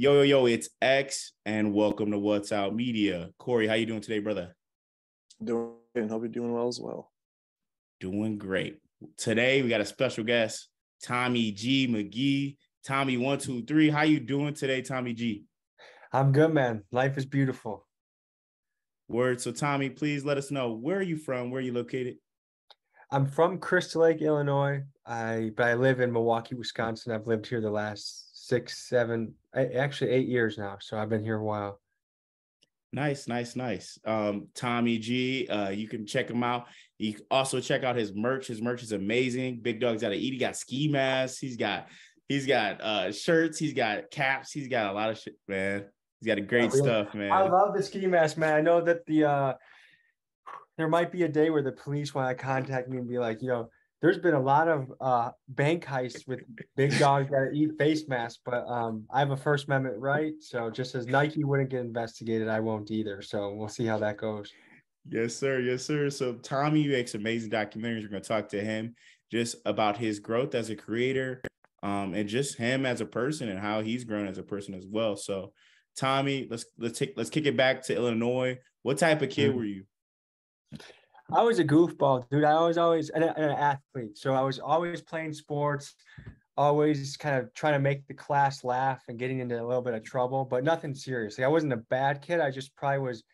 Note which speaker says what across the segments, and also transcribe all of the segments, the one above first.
Speaker 1: Yo, yo, yo, it's X and welcome to What's Out Media. Cory, how you doing today, brother?
Speaker 2: Doing and hope you're doing well as well.
Speaker 1: Doing great. Today we got a special guest, Tommy G McGee. Tommy, one, two, three. How you doing today, Tommy G?
Speaker 3: I'm good, man. Life is beautiful.
Speaker 1: Word. So, Tommy, please let us know where are you from? Where are you located?
Speaker 3: I'm from Crystal Lake, Illinois. I but I live in Milwaukee, Wisconsin. I've lived here the last six, seven, actually eight years now. So I've been here a while.
Speaker 1: Nice, nice, nice. Um, Tommy G, uh, you can check him out. You can also check out his merch. His merch is amazing. Big Dog's got to eat. He got ski masks. He's got he's got uh shirts. He's got caps. He's got a lot of shit, man. He's got a great stuff, man.
Speaker 3: I love the ski mask, man. I know that the uh there might be a day where the police want to contact me and be like, you know, there's been a lot of uh, bank heists with big dogs that eat face masks, but um, I have a First Amendment right. So just as Nike wouldn't get investigated, I won't either. So we'll see how that goes.
Speaker 1: Yes, sir. Yes, sir. So Tommy makes amazing documentaries. We're going to talk to him just about his growth as a creator, um, and just him as a person and how he's grown as a person as well. So, Tommy, let's let's take let's kick it back to Illinois. What type of kid mm-hmm. were you?
Speaker 3: I was a goofball, dude. I was always an, an athlete, so I was always playing sports, always kind of trying to make the class laugh and getting into a little bit of trouble, but nothing serious. Like I wasn't a bad kid. I just probably was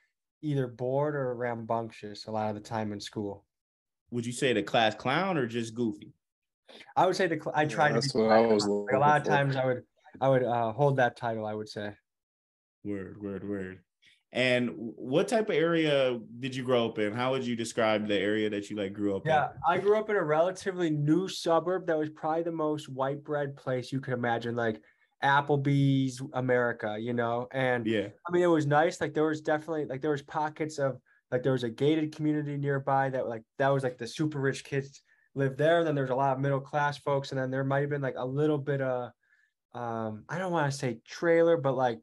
Speaker 3: either bored or rambunctious a lot of the time in school.
Speaker 1: Would you say the class clown or just goofy?
Speaker 3: I would say the I tried yeah, to be. What I was like a lot of times I would I would uh, hold that title. I would say.
Speaker 1: Word, word, word. And what type of area did you grow up in? How would you describe the area that you like grew up
Speaker 3: yeah, in? Yeah, I grew up in a relatively new suburb that was probably the most white bread place you could imagine, like Applebee's America, you know? And yeah, I mean, it was nice. Like there was definitely like there was pockets of like there was a gated community nearby that like that was like the super rich kids lived there. And then there's a lot of middle class folks. And then there might have been like a little bit of um, I don't want to say trailer, but like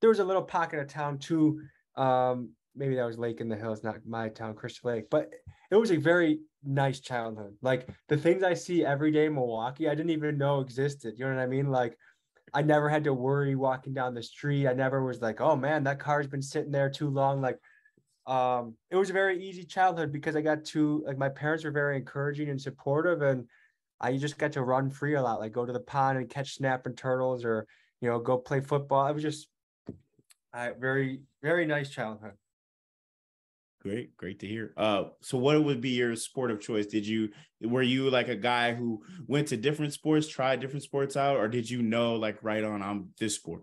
Speaker 3: there was a little pocket of town too. Um, maybe that was Lake in the Hills, not my town, Crystal Lake, but it was a very nice childhood. Like the things I see every day in Milwaukee, I didn't even know existed. You know what I mean? Like I never had to worry walking down the street. I never was like, oh man, that car's been sitting there too long. Like um, it was a very easy childhood because I got to like my parents were very encouraging and supportive and I just got to run free a lot, like go to the pond and catch snapping turtles or you know go play football. I was just uh, very very nice childhood.
Speaker 1: Great, great to hear. Uh, so what would be your sport of choice? Did you were you like a guy who went to different sports, tried different sports out, or did you know like right on I'm this sport?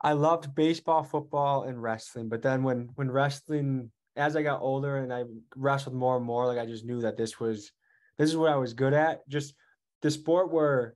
Speaker 3: I loved baseball, football, and wrestling. But then when when wrestling, as I got older and I wrestled more and more, like I just knew that this was this is what I was good at. Just the sport where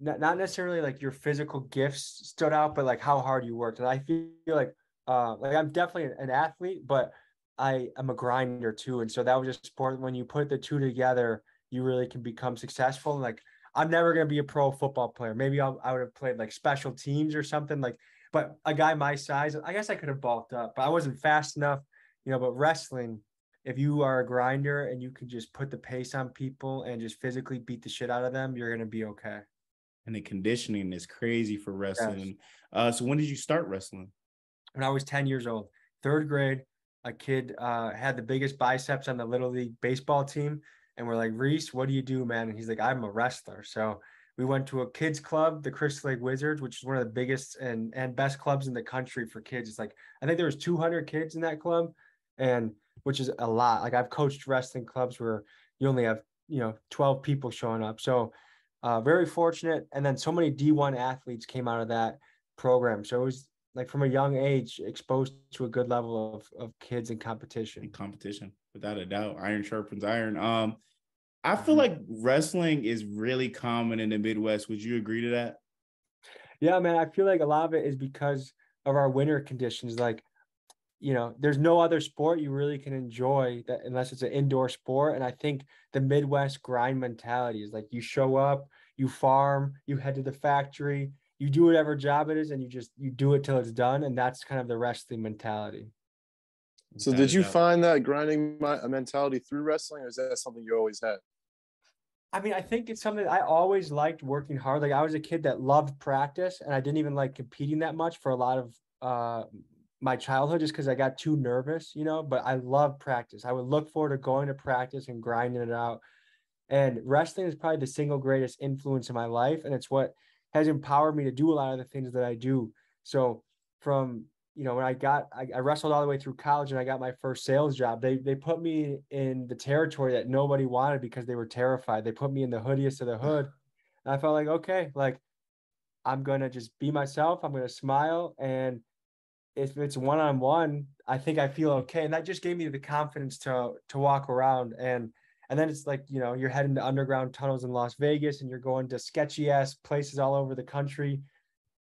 Speaker 3: not, not necessarily like your physical gifts stood out, but like how hard you worked. And I feel like uh like I'm definitely an athlete, but I am a grinder too. And so that was just sport. When you put the two together, you really can become successful. And like I'm never gonna be a pro football player. Maybe I'll, I would have played like special teams or something like. But a guy my size, I guess I could have bulked up, but I wasn't fast enough, you know. But wrestling, if you are a grinder and you can just put the pace on people and just physically beat the shit out of them, you're gonna be okay
Speaker 1: and the conditioning is crazy for wrestling. Yes. Uh, so when did you start wrestling?
Speaker 3: When I was 10 years old, third grade, a kid uh, had the biggest biceps on the little league baseball team. And we're like, Reese, what do you do, man? And he's like, I'm a wrestler. So we went to a kids club, the Crystal Lake Wizards, which is one of the biggest and, and best clubs in the country for kids. It's like, I think there was 200 kids in that club and which is a lot. Like I've coached wrestling clubs where you only have, you know, 12 people showing up. So uh, very fortunate. And then so many D1 athletes came out of that program. So it was like from a young age exposed to a good level of, of kids in competition.
Speaker 1: In competition, without a doubt. Iron sharpens iron. Um, I feel mm-hmm. like wrestling is really common in the Midwest. Would you agree to that?
Speaker 3: Yeah, man. I feel like a lot of it is because of our winter conditions. Like you know, there's no other sport you really can enjoy that unless it's an indoor sport. And I think the Midwest grind mentality is like you show up, you farm, you head to the factory, you do whatever job it is, and you just you do it till it's done. And that's kind of the wrestling mentality.
Speaker 2: So, did you find that grinding mentality through wrestling, or is that something you always had?
Speaker 3: I mean, I think it's something I always liked working hard. Like I was a kid that loved practice and I didn't even like competing that much for a lot of uh my childhood just because I got too nervous, you know. But I love practice. I would look forward to going to practice and grinding it out. And wrestling is probably the single greatest influence in my life. And it's what has empowered me to do a lot of the things that I do. So from you know, when I got I, I, wrestled all the way through college and I got my first sales job, they they put me in the territory that nobody wanted because they were terrified. They put me in the hoodiest of the hood. And I felt like, okay, like I'm gonna just be myself. I'm gonna smile. And if it's one on one, I think I feel okay. And that just gave me the confidence to to walk around. And and then it's like, you know, you're heading to underground tunnels in Las Vegas and you're going to sketchy ass places all over the country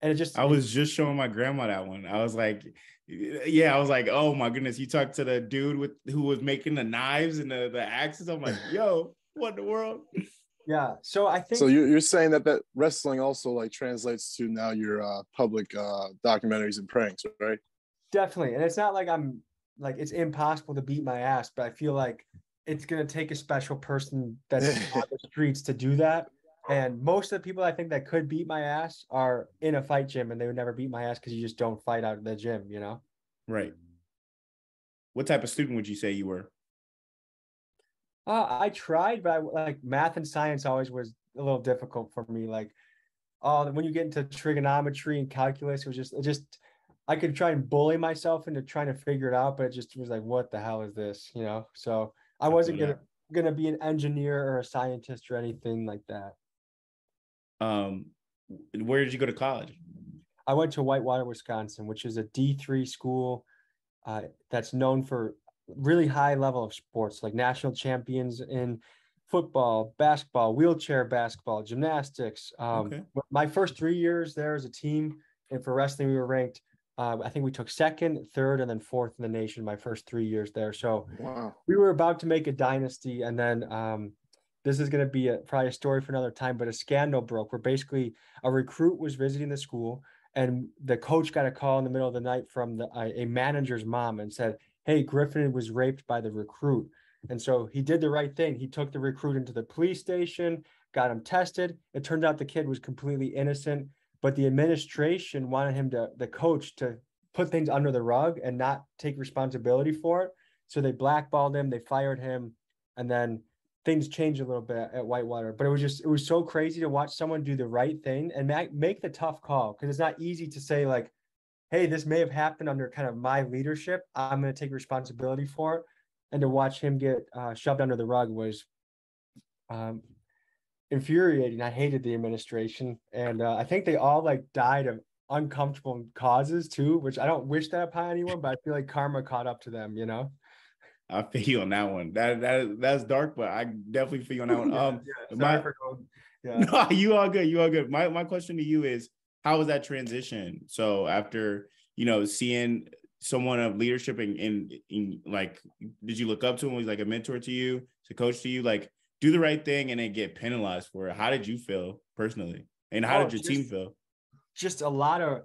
Speaker 3: and it just
Speaker 1: I was just showing my grandma that one. I was like, yeah, I was like, oh my goodness, you talked to the dude with who was making the knives and the, the axes. I'm like, yo, what in the world?
Speaker 3: Yeah. So I think
Speaker 2: so. You're, you're saying that that wrestling also like translates to now your uh, public uh, documentaries and pranks, right?
Speaker 3: Definitely. And it's not like I'm like it's impossible to beat my ass, but I feel like it's gonna take a special person that's on the streets to do that. And most of the people I think that could beat my ass are in a fight gym and they would never beat my ass because you just don't fight out of the gym, you know?
Speaker 1: Right. What type of student would you say you were?
Speaker 3: Uh, I tried, but I, like math and science always was a little difficult for me. Like, oh, when you get into trigonometry and calculus, it was just, it just, I could try and bully myself into trying to figure it out, but it just was like, what the hell is this? You know? So I wasn't gonna gonna be an engineer or a scientist or anything like that.
Speaker 1: Um, where did you go to college?
Speaker 3: I went to Whitewater, Wisconsin, which is a D3 school uh, that's known for really high level of sports, like national champions in football, basketball, wheelchair basketball, gymnastics. Um, okay. My first three years there as a team, and for wrestling, we were ranked. Uh, I think we took second, third, and then fourth in the nation. My first three years there, so wow. we were about to make a dynasty, and then um, this is going to be a, probably a story for another time, but a scandal broke where basically a recruit was visiting the school and the coach got a call in the middle of the night from the, a, a manager's mom and said, Hey, Griffin was raped by the recruit. And so he did the right thing. He took the recruit into the police station, got him tested. It turned out the kid was completely innocent, but the administration wanted him to, the coach, to put things under the rug and not take responsibility for it. So they blackballed him, they fired him, and then things changed a little bit at Whitewater, but it was just it was so crazy to watch someone do the right thing and make, the tough call because it's not easy to say like, hey, this may have happened under kind of my leadership. I'm going to take responsibility for it, and to watch him get uh, shoved under the rug was um, infuriating. I hated the administration, and uh, I think they all like died of uncomfortable causes too, which I don't wish that upon anyone, but I feel like karma caught up to them, you know.
Speaker 1: I feel you on that one. That that that's dark, but I definitely feel you on that one. Um, yeah, my, yeah. no, you all good. You all good. My my question to you is, how was that transition? So after you know seeing someone of leadership and in, in, in, like, did you look up to him? Was like a mentor to you, to coach to you? Like, do the right thing and then get penalized for it. How did you feel personally, and how oh, did your
Speaker 3: just,
Speaker 1: team feel?
Speaker 3: Just a lot of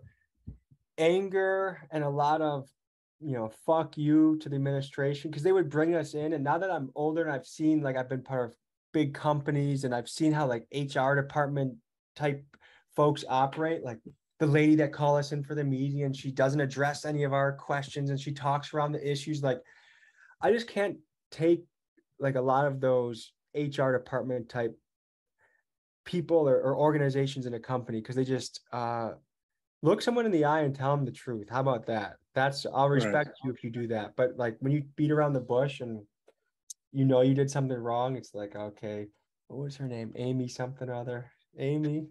Speaker 3: anger and a lot of you know, fuck you to the administration because they would bring us in. And now that I'm older and I've seen, like, I've been part of big companies and I've seen how, like, HR department type folks operate, like, the lady that call us in for the meeting and she doesn't address any of our questions and she talks around the issues. Like, I just can't take like a lot of those HR department type people or, or organizations in a company because they just uh, look someone in the eye and tell them the truth. How about that? That's I'll respect right. you if you do that. But like when you beat around the bush and you know you did something wrong, it's like okay, what was her name? Amy something other. Amy.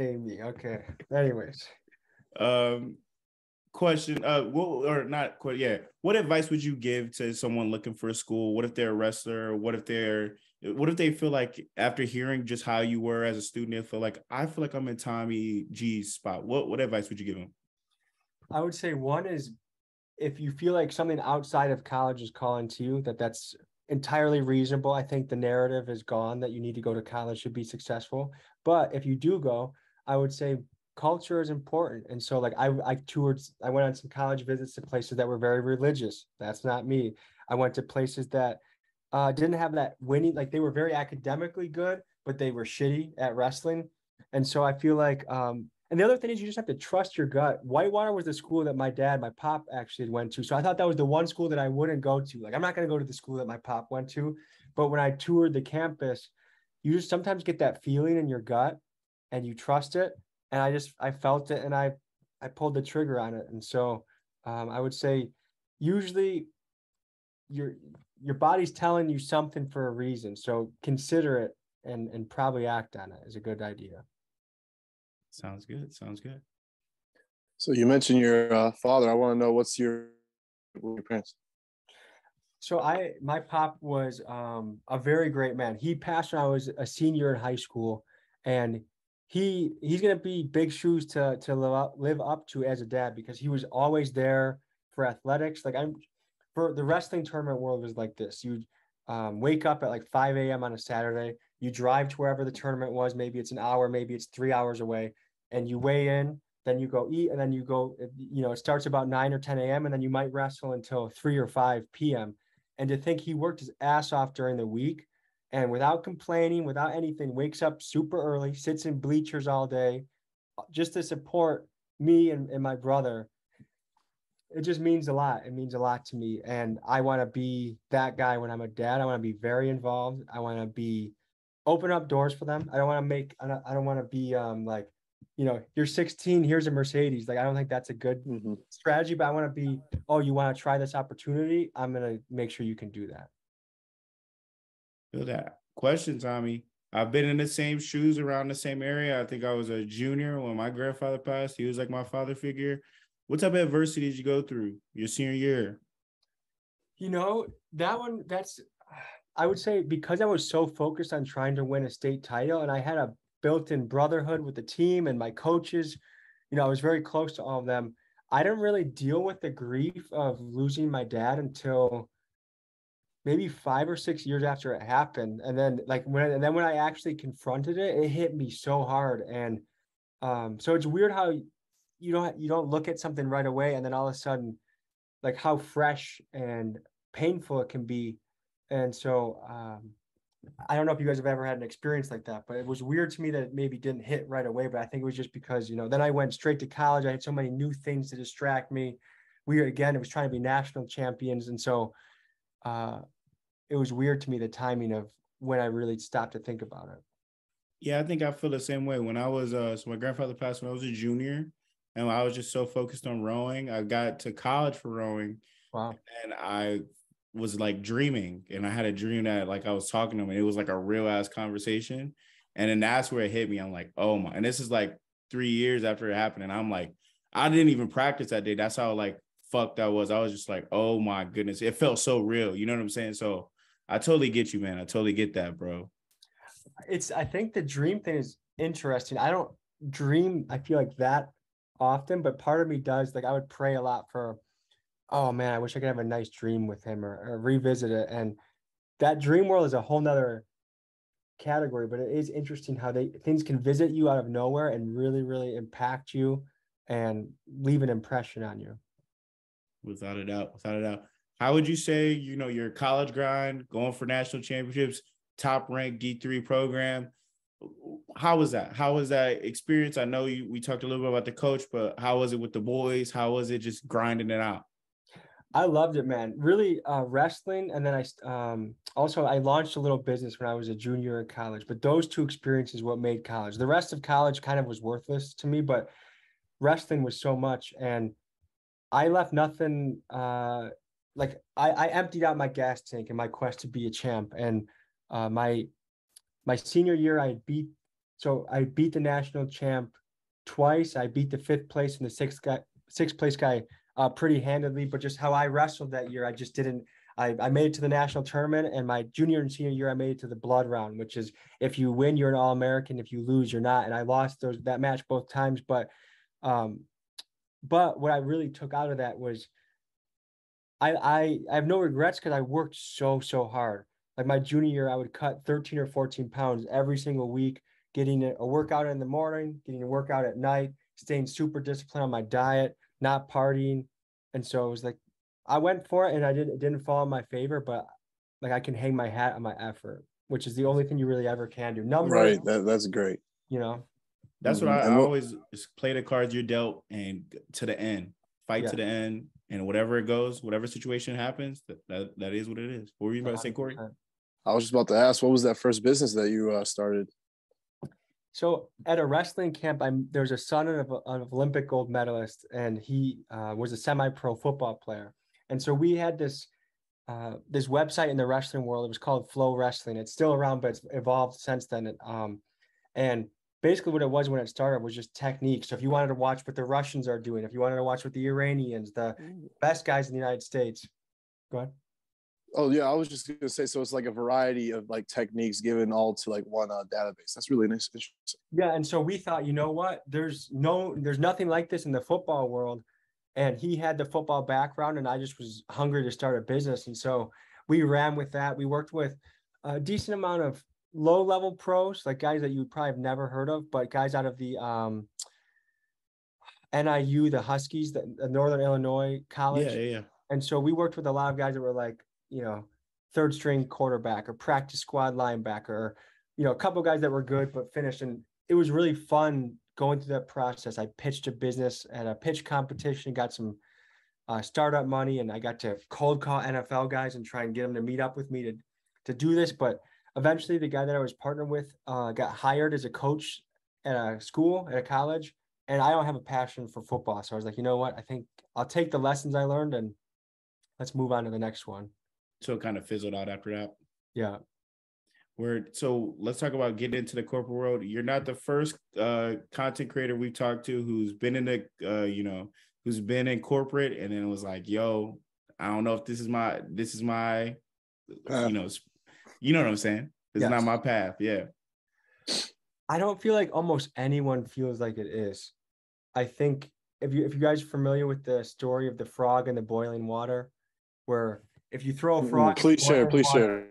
Speaker 3: Amy. Okay. Anyways.
Speaker 1: Um question uh what or not quite yeah what advice would you give to someone looking for a school what if they're a wrestler what if they're what if they feel like after hearing just how you were as a student they feel like i feel like i'm in tommy g's spot what what advice would you give them
Speaker 3: I would say one is if you feel like something outside of college is calling to you, that that's entirely reasonable. I think the narrative is gone that you need to go to college to be successful. But if you do go, I would say culture is important. And so like I I toured I went on some college visits to places that were very religious. That's not me. I went to places that uh, didn't have that winning. Like they were very academically good, but they were shitty at wrestling. And so I feel like, um, and the other thing is you just have to trust your gut. Whitewater was the school that my dad, my pop actually went to. So I thought that was the one school that I wouldn't go to. Like I'm not going to go to the school that my pop went to. But when I toured the campus, you just sometimes get that feeling in your gut and you trust it. And I just, I felt it and I, I pulled the trigger on it. And so um, I would say usually your, your body's telling you something for a reason. So consider it and, and probably act on it is a good idea.
Speaker 1: Sounds good. Sounds good.
Speaker 2: So you mentioned your uh, father. I want to know what's your, your parents.
Speaker 3: So I my pop was um, a very great man. He passed when I was a senior in high school, and he he's gonna be big shoes to to live up, live up to as a dad because he was always there for athletics. Like I'm for the wrestling tournament world was like this. You um, wake up at like 5 a.m. on a Saturday. You drive to wherever the tournament was. Maybe it's an hour, maybe it's three hours away, and you weigh in. Then you go eat, and then you go. You know, it starts about 9 or 10 a.m. and then you might wrestle until 3 or 5 p.m. And to think he worked his ass off during the week, and without complaining, without anything, wakes up super early, sits in bleachers all day, just to support me and, and my brother it just means a lot. It means a lot to me. And I want to be that guy when I'm a dad. I want to be very involved. I want to be open up doors for them. I don't want to make, I don't, I don't want to be um like, you know, you're 16, here's a Mercedes. Like, I don't think that's a good mm-hmm. strategy, but I want to be, oh, you want to try this opportunity? I'm going to make sure you can do that.
Speaker 1: Feel that. Question, Tommy. I've been in the same shoes around the same area. I think I was a junior when my grandfather passed. He was like my father figure. What type of adversity did you go through your senior year?
Speaker 3: You know, that one, that's, I would say because I was so focused on trying to win a state title and I had a built in brotherhood with the team and my coaches, you know, I was very close to all of them. I didn't really deal with the grief of losing my dad until maybe five or six years after it happened. And then like when and then when I actually confronted it, it hit me so hard. And um, so it's weird how you don't you don't look at something right away and then all of a sudden like how fresh and painful it can be and so um, i don't know if you guys have ever had an experience like that but it was weird to me that it maybe didn't hit right away but i think it was just because you know then i went straight to college i had so many new things to distract me we again it was trying to be national champions and so uh, it was weird to me the timing of when i really stopped to think about it
Speaker 1: yeah i think i feel the same way when i was uh so my grandfather passed when i was a junior and I was just so focused on rowing. I got to college for rowing.
Speaker 3: Wow.
Speaker 1: And I was like dreaming. And I had a dream that like I was talking to him and it was like a real ass conversation. And then that's where it hit me. I'm like, oh my, and this is like three years after it happened. And I'm like, I didn't even practice that day. That's how like fucked I was. I was just like, oh my goodness. It felt so real. You know what I'm saying? So I totally get you, man. I totally get that, bro.
Speaker 3: It's I think the dream thing is interesting. I don't dream, I feel like that often, but part of me does like I would pray a lot for, oh man, I wish I could have a nice dream with him or, or revisit it. And that dream world is a whole nother category, but it is interesting how they things can visit you out of nowhere and really, really impact you and leave an impression on you.
Speaker 1: Without a doubt, without a doubt. How would you say, you know, your college grind, going for national championships, top ranked D3 program, how was that? How was that experience? I know you we talked a little bit about the coach, but how was it with the boys? How was it just grinding it out?
Speaker 3: I loved it, man. Really, uh, wrestling, and then I um, also I launched a little business when I was a junior in college. But those two experiences what made college. The rest of college kind of was worthless to me, but wrestling was so much, and I left nothing. Uh, like I, I emptied out my gas tank in my quest to be a champ, and uh, my my senior year, I beat so I beat the national champ twice. I beat the fifth place and the sixth guy, sixth place guy, uh, pretty handedly. But just how I wrestled that year, I just didn't. I, I made it to the national tournament, and my junior and senior year, I made it to the blood round, which is if you win, you're an All American. If you lose, you're not. And I lost those that match both times. But, um, but what I really took out of that was, I I, I have no regrets because I worked so so hard like my junior year, I would cut 13 or 14 pounds every single week, getting a workout in the morning, getting a workout at night, staying super disciplined on my diet, not partying. And so it was like I went for it and I didn't it didn't fall in my favor, but like I can hang my hat on my effort, which is the only thing you really ever can do. Number
Speaker 2: right. That, that's great.
Speaker 3: You know,
Speaker 1: that's what I, I always play the cards you're dealt and to the end, fight yeah. to the end, and whatever it goes, whatever situation happens, that that, that is what it is. What were you about to say, Cory?
Speaker 2: I was just about to ask, what was that first business that you uh, started?
Speaker 3: So at a wrestling camp, I'm there's a son of an Olympic gold medalist, and he uh, was a semi-pro football player. And so we had this uh, this website in the wrestling world. It was called Flow Wrestling. It's still around, but it's evolved since then. Um, and basically, what it was when it started was just techniques. So if you wanted to watch what the Russians are doing, if you wanted to watch what the Iranians, the best guys in the United States, go ahead.
Speaker 2: Oh yeah, I was just gonna say. So it's like a variety of like techniques given all to like one uh, database. That's really nice.
Speaker 3: Yeah, and so we thought, you know what? There's no, there's nothing like this in the football world, and he had the football background, and I just was hungry to start a business, and so we ran with that. We worked with a decent amount of low level pros, like guys that you probably have never heard of, but guys out of the um, NIU, the Huskies, the, the Northern Illinois College.
Speaker 1: Yeah, yeah, yeah.
Speaker 3: And so we worked with a lot of guys that were like you know, third string quarterback or practice squad linebacker, or, you know, a couple guys that were good but finished. And it was really fun going through that process. I pitched a business at a pitch competition, got some uh, startup money, and I got to cold call NFL guys and try and get them to meet up with me to to do this. But eventually, the guy that I was partnered with uh, got hired as a coach at a school at a college, and I don't have a passion for football. So I was like, you know what? I think I'll take the lessons I learned and let's move on to the next one
Speaker 1: so it kind of fizzled out after that.
Speaker 3: Yeah.
Speaker 1: Where so let's talk about getting into the corporate world. You're not the first uh content creator we've talked to who's been in the uh, you know, who's been in corporate and then it was like, yo, I don't know if this is my this is my uh, you know, you know what I'm saying? It's yes. not my path. Yeah.
Speaker 3: I don't feel like almost anyone feels like it is. I think if you if you guys are familiar with the story of the frog in the boiling water, where if you throw a mm, frog,
Speaker 2: please share, please water,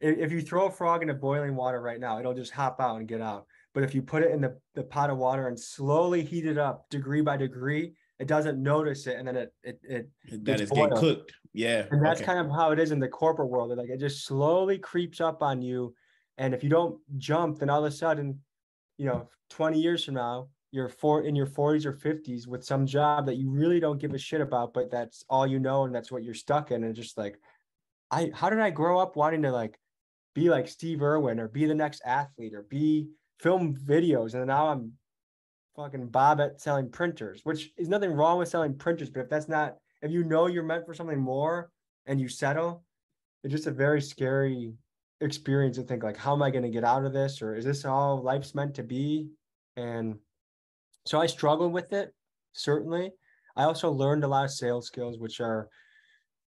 Speaker 2: share.
Speaker 3: If you throw a frog in into boiling water right now, it'll just hop out and get out. But if you put it in the, the pot of water and slowly heat it up degree by degree, it doesn't notice it, and then it it it
Speaker 1: that is getting cooked. Yeah,
Speaker 3: and that's okay. kind of how it is in the corporate world. Like it just slowly creeps up on you, and if you don't jump, then all of a sudden, you know, twenty years from now, you're for in your 40s or 50s with some job that you really don't give a shit about, but that's all you know and that's what you're stuck in. And just like, I how did I grow up wanting to like be like Steve Irwin or be the next athlete or be film videos, and now I'm fucking Bob at selling printers, which is nothing wrong with selling printers, but if that's not if you know you're meant for something more and you settle, it's just a very scary experience to think like, how am I going to get out of this, or is this all life's meant to be? And so I struggled with it, certainly. I also learned a lot of sales skills, which are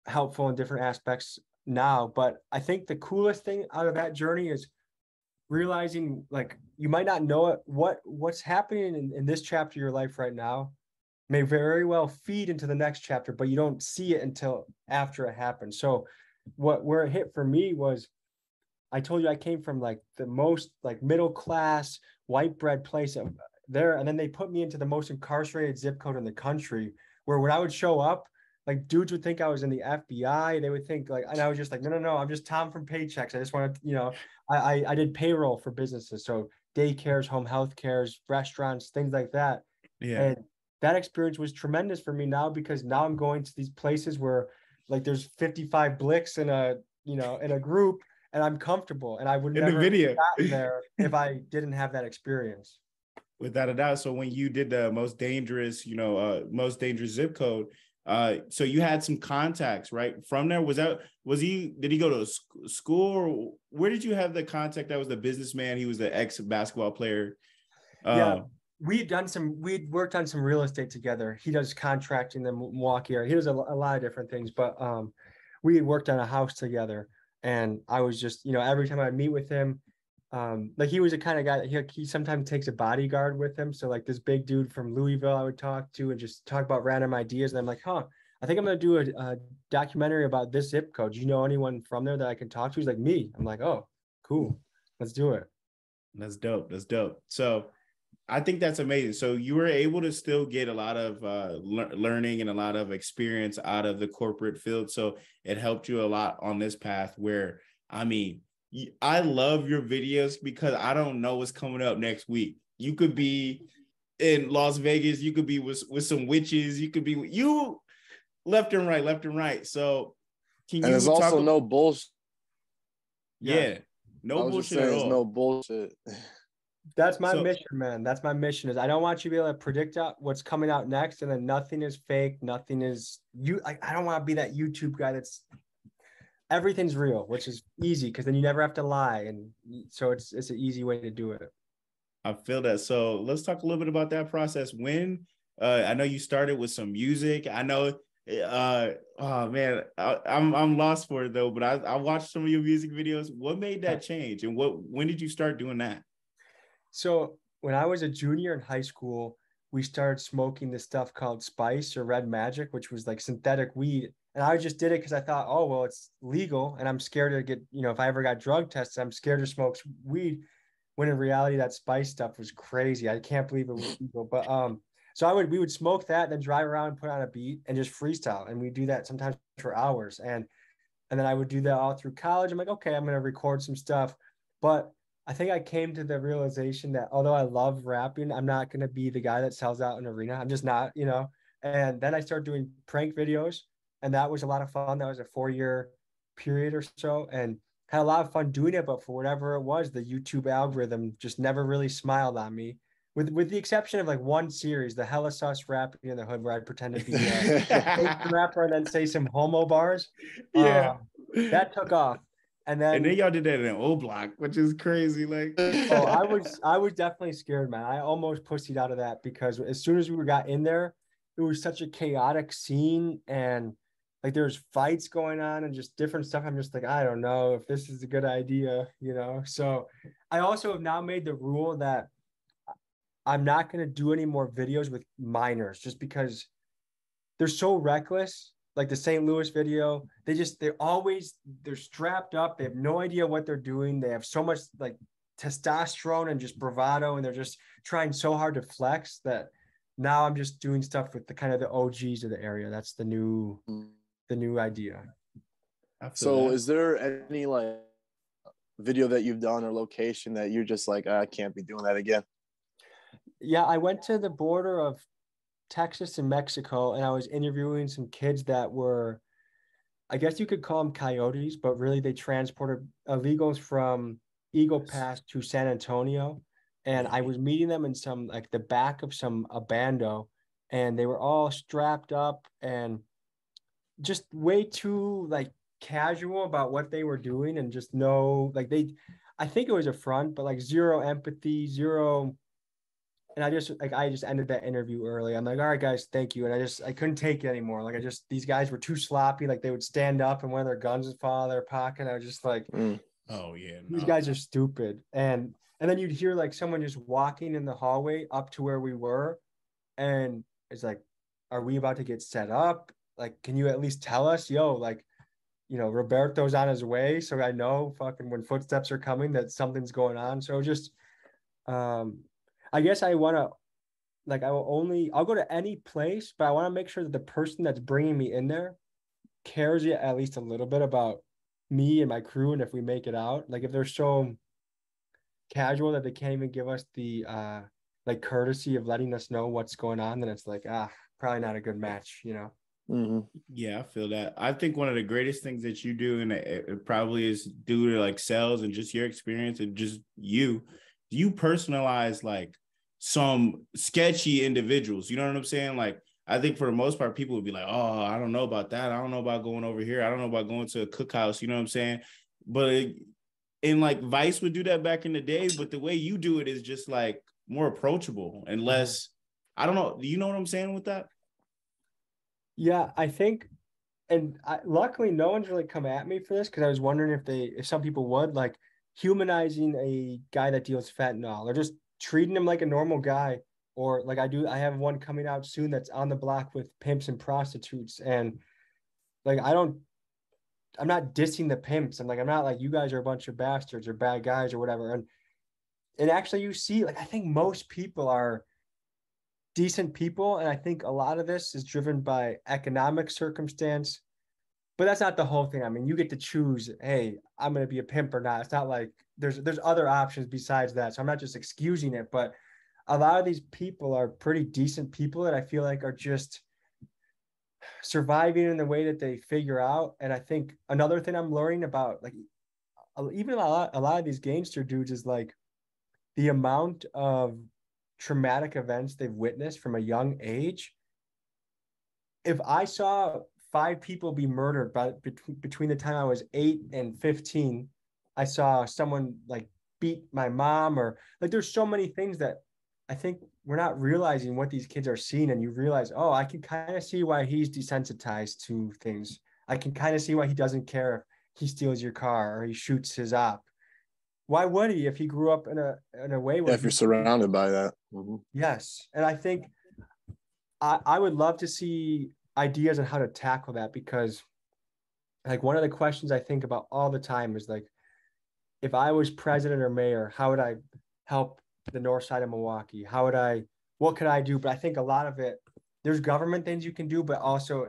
Speaker 3: helpful in different aspects now. But I think the coolest thing out of that journey is realizing like you might not know it what what's happening in, in this chapter of your life right now may very well feed into the next chapter but you don't see it until after it happens. So what where it hit for me was i told you i came from like the most like middle class white bread place uh, there and then they put me into the most incarcerated zip code in the country where when I would show up, like dudes would think I was in the FBI. They would think like, and I was just like, no, no, no, I'm just Tom from Paychex. I just want to, you know, I, I, I did payroll for businesses. So daycares, home health cares, restaurants, things like that.
Speaker 1: Yeah.
Speaker 3: And that experience was tremendous for me now because now I'm going to these places where like there's 55 blicks in a, you know, in a group and I'm comfortable and I would in never the video there if I didn't have that experience
Speaker 1: without a doubt. So when you did the most dangerous, you know, uh, most dangerous zip code, uh, so you had some contacts, right? From there, was that was he? Did he go to school, or where did you have the contact? That was the businessman. He was the ex basketball player.
Speaker 3: Uh, yeah, we had done some. We'd worked on some real estate together. He does contracting in the Milwaukee area. He does a, a lot of different things, but um, we had worked on a house together. And I was just, you know, every time I'd meet with him, um, like he was a kind of guy that he, he sometimes takes a bodyguard with him. So like this big dude from Louisville, I would talk to and just talk about random ideas. And I'm like, huh, I think I'm gonna do a, a documentary about this zip code. Do you know anyone from there that I can talk to? He's like me. I'm like, oh, cool, let's do it.
Speaker 1: That's dope. That's dope. So I think that's amazing. So you were able to still get a lot of uh, le- learning and a lot of experience out of the corporate field. So it helped you a lot on this path. Where I mean, I love your videos because I don't know what's coming up next week. You could be in Las Vegas. You could be with with some witches. You could be you left and right, left and right. So
Speaker 2: can you? and there's also about- no bullshit.
Speaker 1: Yeah, no bullshit at all.
Speaker 2: No bullshit.
Speaker 3: That's my so, mission, man. That's my mission. Is I don't want you to be able to predict out what's coming out next, and then nothing is fake. Nothing is you. I, I don't want to be that YouTube guy that's everything's real, which is easy because then you never have to lie, and so it's it's an easy way to do it.
Speaker 1: I feel that. So let's talk a little bit about that process. When uh, I know you started with some music. I know uh oh man I, am I'm, I'm lost for it though but I, I watched some of your music videos what made that change and what when did you start doing that
Speaker 3: so when I was a junior in high school, we started smoking this stuff called spice or red magic, which was like synthetic weed. And I just did it because I thought, oh, well, it's legal. And I'm scared to get, you know, if I ever got drug tested, I'm scared to smoke weed. When in reality, that spice stuff was crazy. I can't believe it was legal. But um, so I would we would smoke that, then drive around, and put on a beat, and just freestyle. And we do that sometimes for hours. And and then I would do that all through college. I'm like, okay, I'm gonna record some stuff. But I think I came to the realization that although I love rapping, I'm not going to be the guy that sells out an arena. I'm just not, you know. And then I started doing prank videos, and that was a lot of fun. That was a four year period or so, and had a lot of fun doing it. But for whatever it was, the YouTube algorithm just never really smiled on me. With, with the exception of like one series, the Hella Sus rapping in the hood, where I pretend to be a rapper and then say some homo bars.
Speaker 1: Yeah,
Speaker 3: uh, that took off and then
Speaker 1: and then y'all did that in O Block, which is crazy. Like,
Speaker 3: oh, I was I was definitely scared, man. I almost pussied out of that because as soon as we got in there, it was such a chaotic scene and like there's fights going on and just different stuff. I'm just like, I don't know if this is a good idea, you know. So I also have now made the rule that I'm not gonna do any more videos with minors just because they're so reckless like the St. Louis video, they just they're always they're strapped up. They have no idea what they're doing. They have so much like testosterone and just bravado, and they're just trying so hard to flex that now I'm just doing stuff with the kind of the OGs of the area. That's the new mm. The new idea.
Speaker 2: So that. is there any like video that you've done or location that you're just like, ah, I can't be doing that again?
Speaker 3: Yeah, I went to the border of Texas and Mexico, and I was interviewing some kids that were, I guess you could call them coyotes, but really they transported illegals from Eagle Pass to San Antonio. And I mm-hmm. was meeting them in some like the back of some abando, and they were all strapped up and just way too like casual about what they were doing and just no like they I think it was a front, but like zero empathy, zero and I just like I just ended that interview early. I'm like, all right, guys, thank you. And I just I couldn't take it anymore. Like I just these guys were too sloppy. Like they would stand up and one of their guns would fall out of their pocket. I was just like,
Speaker 1: mm. oh yeah,
Speaker 3: no. these guys are stupid. And and then you'd hear like someone just walking in the hallway up to where we were, and it's like, are we about to get set up? Like, can you at least tell us, yo, like, you know, Roberto's on his way, so I know fucking when footsteps are coming that something's going on. So just um I guess I want to, like, I will only, I'll go to any place, but I want to make sure that the person that's bringing me in there cares at least a little bit about me and my crew and if we make it out. Like, if they're so casual that they can't even give us the, uh, like, courtesy of letting us know what's going on, then it's like, ah, probably not a good match, you know?
Speaker 1: Mm-hmm. Yeah, I feel that. I think one of the greatest things that you do, and it, it, probably is due to like sales and just your experience and just you, you personalize like some sketchy individuals. You know what I'm saying? Like, I think for the most part, people would be like, oh, I don't know about that. I don't know about going over here. I don't know about going to a cookhouse. You know what I'm saying? But it, and like Vice would do that back in the day, but the way you do it is just like more approachable and mm-hmm. less. I don't know. Do you know what I'm saying with that?
Speaker 3: Yeah, I think, and I, luckily, no one's really come at me for this because I was wondering if they, if some people would like humanizing a guy that deals fentanyl or just treating him like a normal guy or like I do I have one coming out soon that's on the block with pimps and prostitutes and like I don't I'm not dissing the pimps. I'm like I'm not like you guys are a bunch of bastards or bad guys or whatever. And and actually you see like I think most people are decent people and I think a lot of this is driven by economic circumstance. But that's not the whole thing. I mean, you get to choose, hey, I'm going to be a pimp or not. It's not like there's there's other options besides that. So I'm not just excusing it, but a lot of these people are pretty decent people that I feel like are just surviving in the way that they figure out. And I think another thing I'm learning about, like even a lot, a lot of these gangster dudes, is like the amount of traumatic events they've witnessed from a young age. If I saw five people be murdered by between the time I was eight and fifteen, I saw someone like beat my mom or like there's so many things that I think we're not realizing what these kids are seeing, and you realize, oh, I can kind of see why he's desensitized to things. I can kind of see why he doesn't care if he steals your car or he shoots his op. Why would he if he grew up in a in a way
Speaker 2: where yeah, if you're surrounded by that?
Speaker 3: Mm-hmm. Yes, and I think I I would love to see ideas on how to tackle that because like one of the questions I think about all the time is like if I was president or mayor, how would I help the north side of Milwaukee? How would I, what could I do? But I think a lot of it, there's government things you can do, but also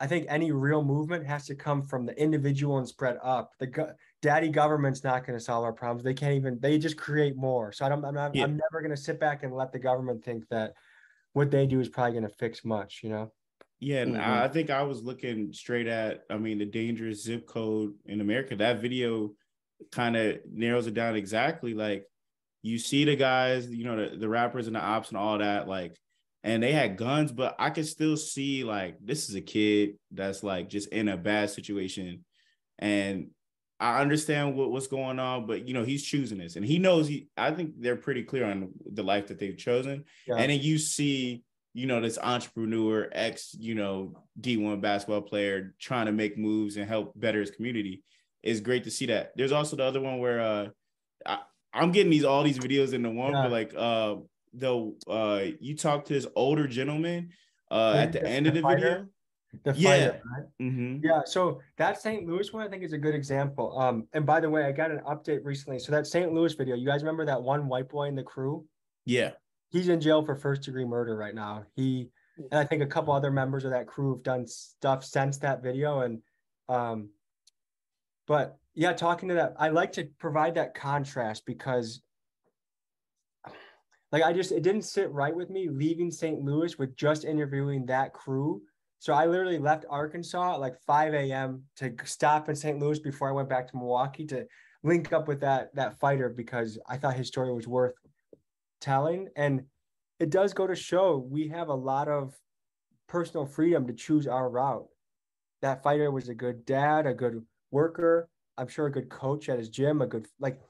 Speaker 3: I think any real movement has to come from the individual and spread up. The daddy government's not going to solve our problems. They can't even, they just create more. So I don't, I'm, not, yeah. I'm never going to sit back and let the government think that what they do is probably going to fix much, you know?
Speaker 1: Yeah, and mm-hmm. I think I was looking straight at, I mean, the dangerous zip code in America. That video kind of narrows it down exactly. Like you see the guys, you know, the, the rappers and the ops and all that, like, and they had guns, but I could still see like this is a kid that's like just in a bad situation. And I understand what, what's going on, but you know, he's choosing this and he knows he I think they're pretty clear on the life that they've chosen. Yeah. And then you see, you know, this entrepreneur, ex, you know, D1 basketball player trying to make moves and help better his community. It's great to see that. There's also the other one where uh I, I'm getting these all these videos into one, yeah. but like uh the uh you talk to this older gentleman uh at the, the end of the video.
Speaker 3: The yeah. Fighter, right? mm-hmm. Yeah. So that St. Louis one I think is a good example. Um, and by the way, I got an update recently. So that St. Louis video, you guys remember that one white boy in the crew?
Speaker 1: Yeah.
Speaker 3: He's in jail for first degree murder right now. He and I think a couple other members of that crew have done stuff since that video. And um, but yeah, talking to that, I like to provide that contrast because like I just it didn't sit right with me leaving St. Louis with just interviewing that crew. So I literally left Arkansas at like 5 a.m. to stop in St. Louis before I went back to Milwaukee to link up with that that fighter because I thought his story was worth telling. And it does go to show we have a lot of personal freedom to choose our route. That fighter was a good dad, a good worker, I'm sure a good coach at his gym, a good like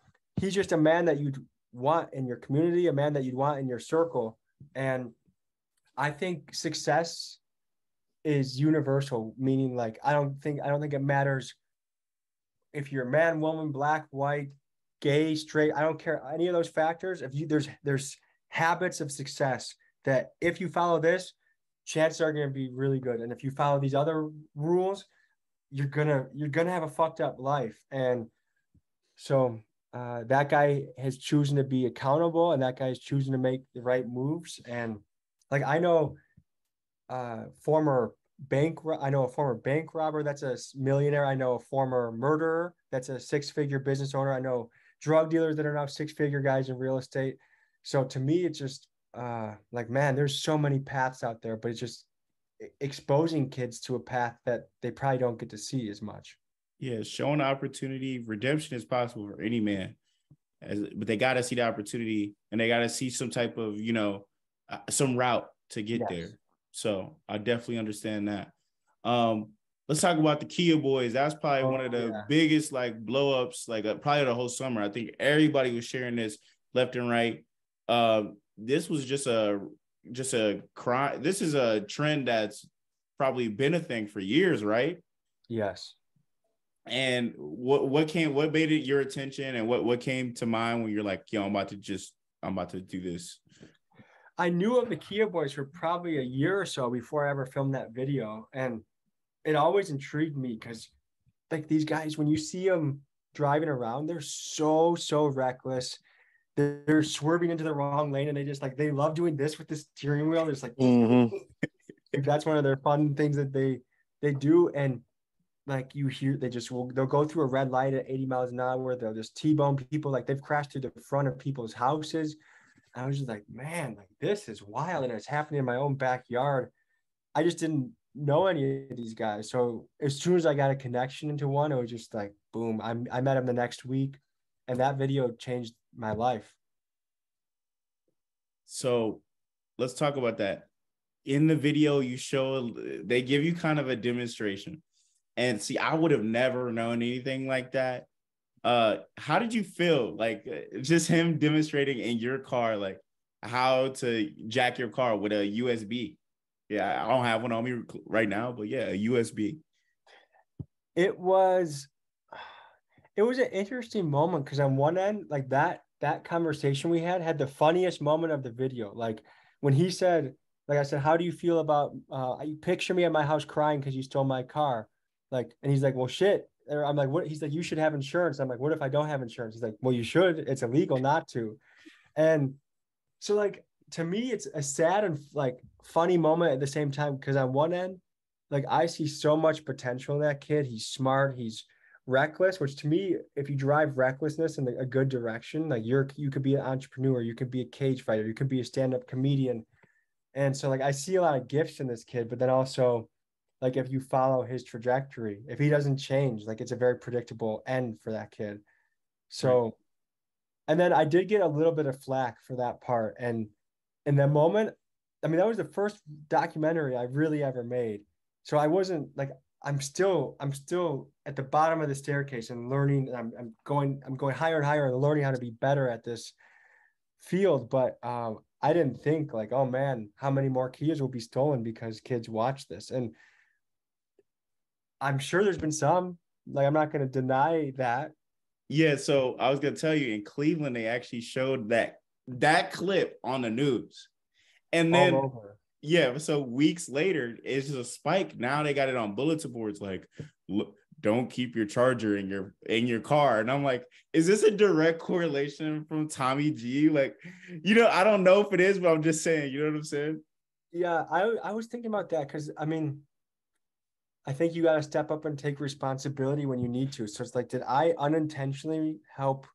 Speaker 3: he's just a man that you'd want in your community, a man that you'd want in your circle. And I think success is universal, meaning like I don't think I don't think it matters if you're a man, woman, black, white, gay, straight, I don't care any of those factors. If you there's there's habits of success that if you follow this, chances are going to be really good. And if you follow these other rules, you're gonna you're gonna have a fucked up life and so uh, that guy has chosen to be accountable and that guy is choosing to make the right moves and like i know uh former bank i know a former bank robber that's a millionaire i know a former murderer that's a six figure business owner i know drug dealers that are now six figure guys in real estate so to me it's just uh like man there's so many paths out there but it's just exposing kids to a path that they probably don't get to see as much.
Speaker 1: Yeah, showing opportunity, redemption is possible for any man, as, but they got to see the opportunity and they got to see some type of you know uh, some route to get yes. there. So I definitely understand that. Um, let's talk about the Kia boys. That's probably oh, one of the yeah. biggest like blowups, like uh, probably the whole summer. I think everybody was sharing this left and right. Uh, this was just a just a crime. This is a trend that's probably been a thing for years, right?
Speaker 3: Yes.
Speaker 1: And what what came what made it your attention and what what came to mind when you're like, yo, I'm about to just I'm about to do this?
Speaker 3: I knew of the Kia Boys for probably a year or so before I ever filmed that video, and it always intrigued me because, like these guys, when you see them driving around, they're so so reckless. they're, they're swerving into the wrong lane and they just like they love doing this with the steering wheel. It's like mm-hmm. that's one of their fun things that they they do. And like you hear they just will they'll go through a red light at 80 miles an hour. They'll just T-bone people like they've crashed through the front of people's houses. I was just like, man, like this is wild. And it's happening in my own backyard. I just didn't know any of these guys. So as soon as I got a connection into one, it was just like boom. I I met him the next week, and that video changed my life.
Speaker 1: So let's talk about that. In the video, you show they give you kind of a demonstration. And see, I would have never known anything like that. Uh, how did you feel? Like just him demonstrating in your car, like how to jack your car with a USB. Yeah, I don't have one on me right now, but yeah, a USB.
Speaker 3: It was it was an interesting moment because on one end, like that that conversation we had had the funniest moment of the video. Like when he said, like I said, how do you feel about uh you picture me at my house crying because you stole my car? Like, and he's like, Well shit. I'm like, what he's like, you should have insurance. I'm like, what if I don't have insurance? He's like, Well, you should. It's illegal not to. And so like to me, it's a sad and like funny moment at the same time because on one end, like I see so much potential in that kid. He's smart. He's reckless. Which to me, if you drive recklessness in a good direction, like you're you could be an entrepreneur, you could be a cage fighter, you could be a stand up comedian. And so like I see a lot of gifts in this kid, but then also like if you follow his trajectory, if he doesn't change, like it's a very predictable end for that kid. So, right. and then I did get a little bit of flack for that part, and in that moment, I mean, that was the first documentary I really ever made. So I wasn't like, I'm still, I'm still at the bottom of the staircase and learning. I'm, I'm going, I'm going higher and higher and learning how to be better at this field. But um, I didn't think like, oh man, how many more Kias will be stolen because kids watch this. And I'm sure there's been some. Like, I'm not going to deny that.
Speaker 1: Yeah. So I was going to tell you in Cleveland, they actually showed that that clip on the news. And then yeah, so weeks later, it's just a spike. Now they got it on bulletin boards like look, don't keep your charger in your in your car. And I'm like, is this a direct correlation from Tommy G? Like, you know, I don't know if it is, but I'm just saying, you know what I'm saying?
Speaker 3: Yeah, I I was thinking about that because I mean, I think you got to step up and take responsibility when you need to. So it's like, did I unintentionally help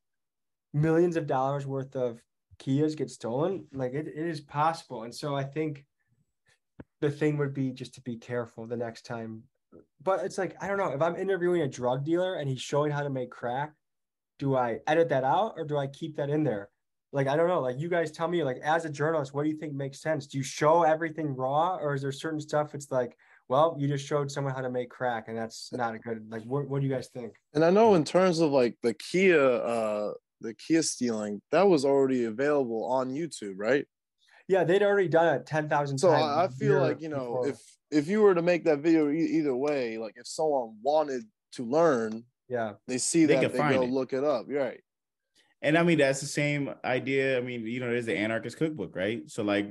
Speaker 3: millions of dollars worth of Kias get stolen, like it, it is possible. And so I think the thing would be just to be careful the next time. But it's like, I don't know, if I'm interviewing a drug dealer and he's showing how to make crack, do I edit that out or do I keep that in there? Like, I don't know. Like, you guys tell me, like, as a journalist, what do you think makes sense? Do you show everything raw or is there certain stuff it's like, well, you just showed someone how to make crack and that's not a good, like, what, what do you guys think?
Speaker 2: And I know in terms of like the Kia, uh, the Kia stealing, that was already available on YouTube, right?
Speaker 3: Yeah, they'd already done it ten thousand
Speaker 2: so times. So I feel like you know, before. if if you were to make that video e- either way, like if someone wanted to learn,
Speaker 3: yeah,
Speaker 2: they see they that they go it. look it up. You're right.
Speaker 1: And I mean that's the same idea. I mean, you know, there's the anarchist cookbook, right? So like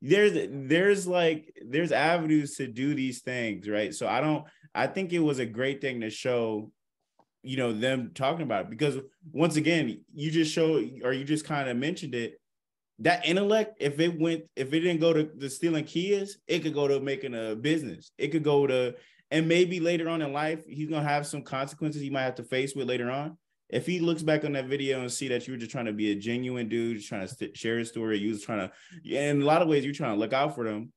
Speaker 1: there's there's like there's avenues to do these things, right? So I don't I think it was a great thing to show you know them talking about it because once again you just show or you just kind of mentioned it that intellect if it went if it didn't go to the stealing Kias it could go to making a business it could go to and maybe later on in life he's gonna have some consequences he might have to face with later on if he looks back on that video and see that you were just trying to be a genuine dude just trying to st- share his story you was trying to in a lot of ways you're trying to look out for them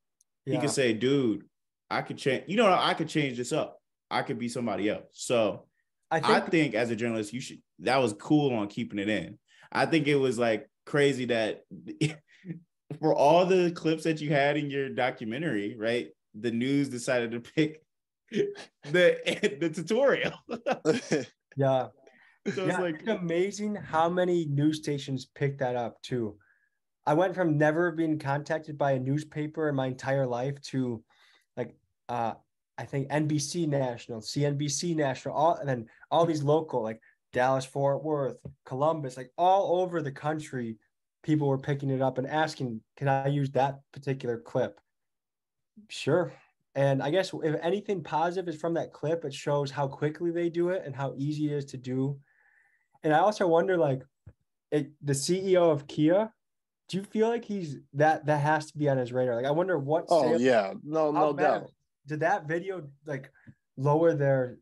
Speaker 1: yeah. he could say dude i could change you know i could change this up i could be somebody else so I think, I think as a journalist, you should that was cool on keeping it in. I think it was like crazy that for all the clips that you had in your documentary, right? The news decided to pick the the tutorial.
Speaker 3: yeah. So yeah, it's like it's amazing how many news stations picked that up too. I went from never being contacted by a newspaper in my entire life to like uh I think NBC National, CNBC National, all and then all these local like Dallas, Fort Worth, Columbus, like all over the country, people were picking it up and asking, "Can I use that particular clip?" Sure. And I guess if anything positive is from that clip, it shows how quickly they do it and how easy it is to do. And I also wonder, like, it, the CEO of Kia. Do you feel like he's that that has to be on his radar? Like, I wonder what.
Speaker 2: Oh yeah, no, no doubt.
Speaker 3: Did that video like lower their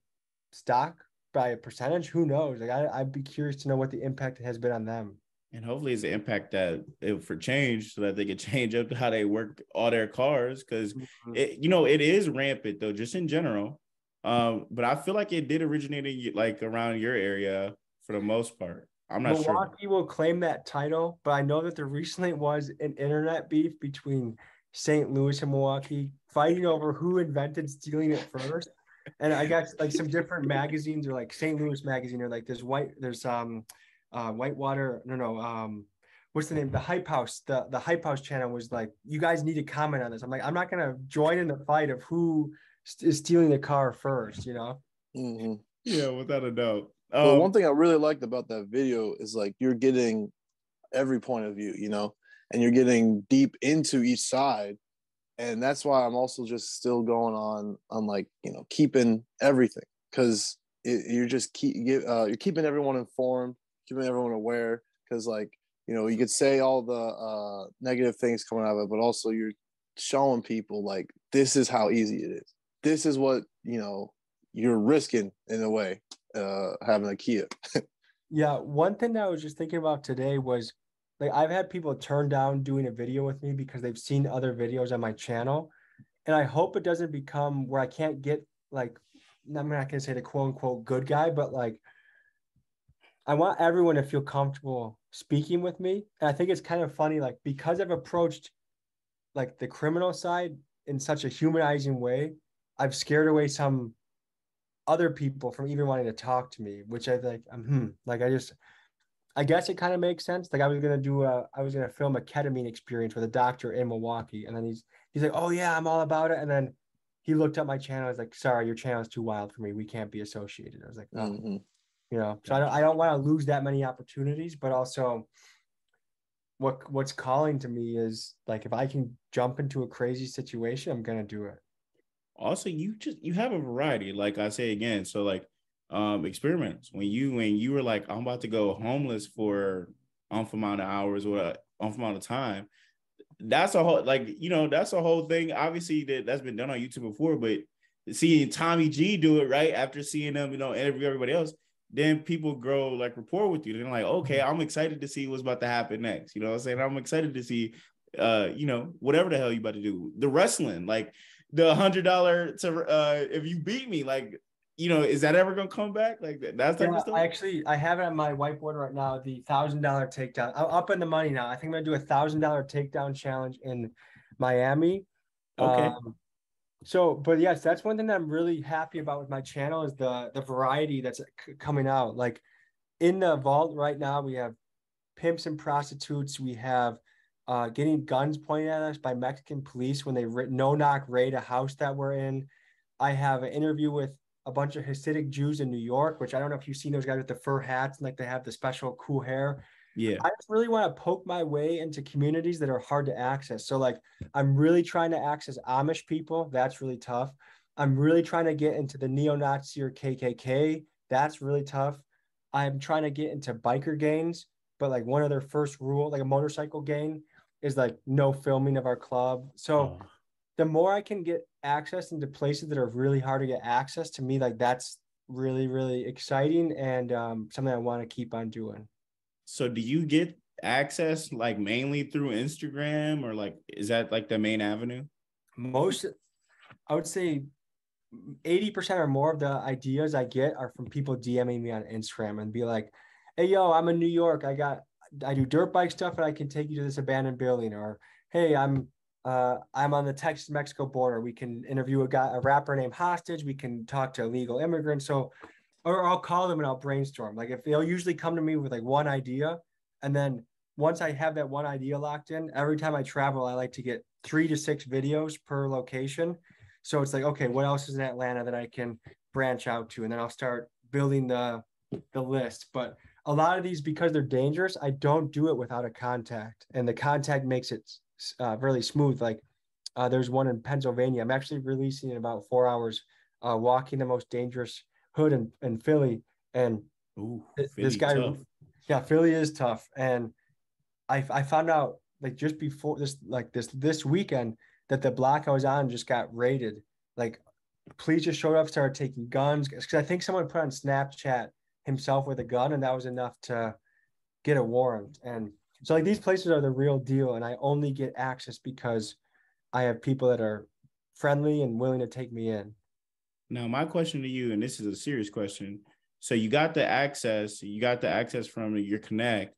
Speaker 3: stock by a percentage? Who knows? Like, I, I'd be curious to know what the impact has been on them
Speaker 1: and hopefully it's an impact that it, for change so that they can change up how they work all their cars because mm-hmm. it you know it is rampant though just in general um but i feel like it did originate in, like around your area for the most part i'm not
Speaker 3: milwaukee
Speaker 1: sure
Speaker 3: milwaukee will claim that title but i know that there recently was an internet beef between st louis and milwaukee fighting over who invented stealing it first and i got like some different magazines or like st louis magazine or like there's white there's um uh, Whitewater. No, no. Um, what's the name? The Hype House. The the Hype House channel was like, you guys need to comment on this. I'm like, I'm not gonna join in the fight of who is stealing the car first. You know.
Speaker 1: Mm-hmm. Yeah, without a doubt.
Speaker 2: Um, one thing I really liked about that video is like you're getting every point of view, you know, and you're getting deep into each side. And that's why I'm also just still going on on like, you know, keeping everything. Because you're just keep uh, you're keeping everyone informed keeping everyone aware. Because like you know you could say all the uh, negative things coming out of it but also you're showing people like this is how easy it is. This is what you know you're risking in a way uh having a kid.
Speaker 3: yeah one thing that i was just thinking about today was like i've had people turn down doing a video with me because they've seen other videos on my channel and i hope it doesn't become where i can't get like i'm not to say the quote unquote good guy but like I want everyone to feel comfortable speaking with me. And I think it's kind of funny, like because I've approached like the criminal side in such a humanizing way, I've scared away some other people from even wanting to talk to me, which I think, um, hmm, like I just, I guess it kind of makes sense. Like I was gonna do a, I was gonna film a ketamine experience with a doctor in Milwaukee, and then he's he's like, oh yeah, I'm all about it. And then he looked up my channel. I was like, sorry, your channel is too wild for me. We can't be associated. I was like, oh. Mm-hmm you know so i don't, I don't want to lose that many opportunities but also what what's calling to me is like if i can jump into a crazy situation i'm gonna do it
Speaker 1: also you just you have a variety like i say again so like um experiments when you when you were like i'm about to go homeless for umph amount of hours or umph amount of time that's a whole like you know that's a whole thing obviously that that's been done on youtube before but seeing tommy g do it right after seeing them you know interview everybody else then people grow like rapport with you. They're like, okay, mm-hmm. I'm excited to see what's about to happen next. You know what I'm saying? I'm excited to see uh, you know, whatever the hell you about to do. The wrestling, like the hundred dollar to uh if you beat me, like you know, is that ever gonna come back? Like that, that's
Speaker 3: yeah, I actually I have it on my whiteboard right now. The thousand dollar takedown. I'm up in the money now. I think I'm gonna do a thousand dollar takedown challenge in Miami. Okay. Um, so but yes that's one thing that i'm really happy about with my channel is the the variety that's c- coming out like in the vault right now we have pimps and prostitutes we have uh, getting guns pointed at us by mexican police when they no knock raid a house that we're in i have an interview with a bunch of hasidic jews in new york which i don't know if you've seen those guys with the fur hats and like they have the special cool hair
Speaker 1: yeah.
Speaker 3: I just really want to poke my way into communities that are hard to access. So like I'm really trying to access Amish people. That's really tough. I'm really trying to get into the neo-Nazi or KKK. That's really tough. I'm trying to get into biker gangs, but like one of their first rule, like a motorcycle gang, is like no filming of our club. So oh. the more I can get access into places that are really hard to get access to me, like that's really, really exciting and um, something I want to keep on doing.
Speaker 1: So do you get access like mainly through Instagram or like is that like the main avenue?
Speaker 3: Most I would say 80% or more of the ideas I get are from people DMing me on Instagram and be like, hey yo, I'm in New York. I got I do dirt bike stuff and I can take you to this abandoned building. Or hey, I'm uh, I'm on the Texas Mexico border. We can interview a guy, a rapper named Hostage. We can talk to illegal immigrants. So or I'll call them and I'll brainstorm. Like if they'll usually come to me with like one idea, and then once I have that one idea locked in, every time I travel, I like to get three to six videos per location. So it's like, okay, what else is in Atlanta that I can branch out to, and then I'll start building the the list. But a lot of these, because they're dangerous, I don't do it without a contact, and the contact makes it uh, really smooth. Like uh, there's one in Pennsylvania. I'm actually releasing in about four hours, uh, walking the most dangerous hood in, in Philly. And
Speaker 1: Ooh,
Speaker 3: this guy, tough. Yeah, Philly is tough, and I I found out like just before this like this this weekend that the block I was on just got raided. Like, police just showed up, started taking guns because I think someone put on Snapchat himself with a gun, and that was enough to get a warrant. And so like these places are the real deal, and I only get access because I have people that are friendly and willing to take me in.
Speaker 1: Now, my question to you, and this is a serious question. So you got the access, you got the access from your connect.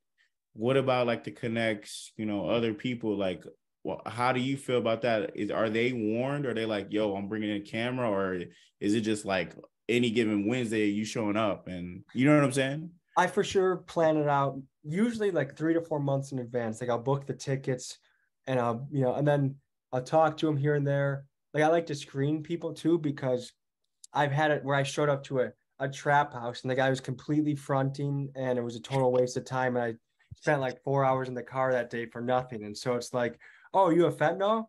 Speaker 1: What about like the connects, you know, other people? Like, well, how do you feel about that? Is are they warned? Are they like, yo, I'm bringing in a camera, or is it just like any given Wednesday you showing up and you know what I'm saying?
Speaker 3: I for sure plan it out usually like three to four months in advance. Like I'll book the tickets and I'll, you know, and then I'll talk to them here and there. Like I like to screen people too because I've had it where I showed up to a, a trap house and the guy was completely fronting and it was a total waste of time. And I spent like four hours in the car that day for nothing. And so it's like, oh, you have fentanyl?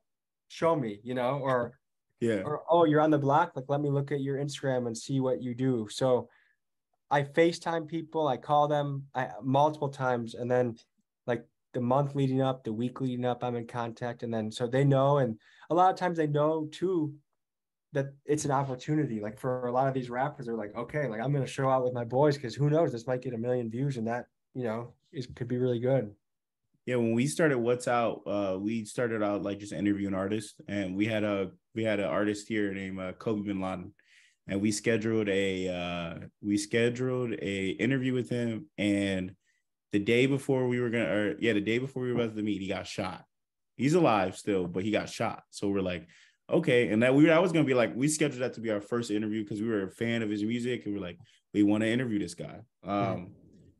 Speaker 3: Show me, you know, or yeah, or oh, you're on the block. Like, let me look at your Instagram and see what you do. So I FaceTime people, I call them I, multiple times, and then like the month leading up, the week leading up, I'm in contact, and then so they know, and a lot of times they know too that it's an opportunity. Like for a lot of these rappers, they're like, okay, like I'm gonna show out with my boys because who knows, this might get a million views, and that you know is could be really good.
Speaker 1: Yeah, when we started What's Out, uh, we started out like just interviewing artists, and we had a we had an artist here named uh, Kobe Bin Laden, and we scheduled a uh, we scheduled a interview with him and the day before we were gonna or yeah the day before we were about to meet he got shot. He's alive still but he got shot. So we're like okay and that we I was gonna be like we scheduled that to be our first interview because we were a fan of his music and we're like we want to interview this guy. Um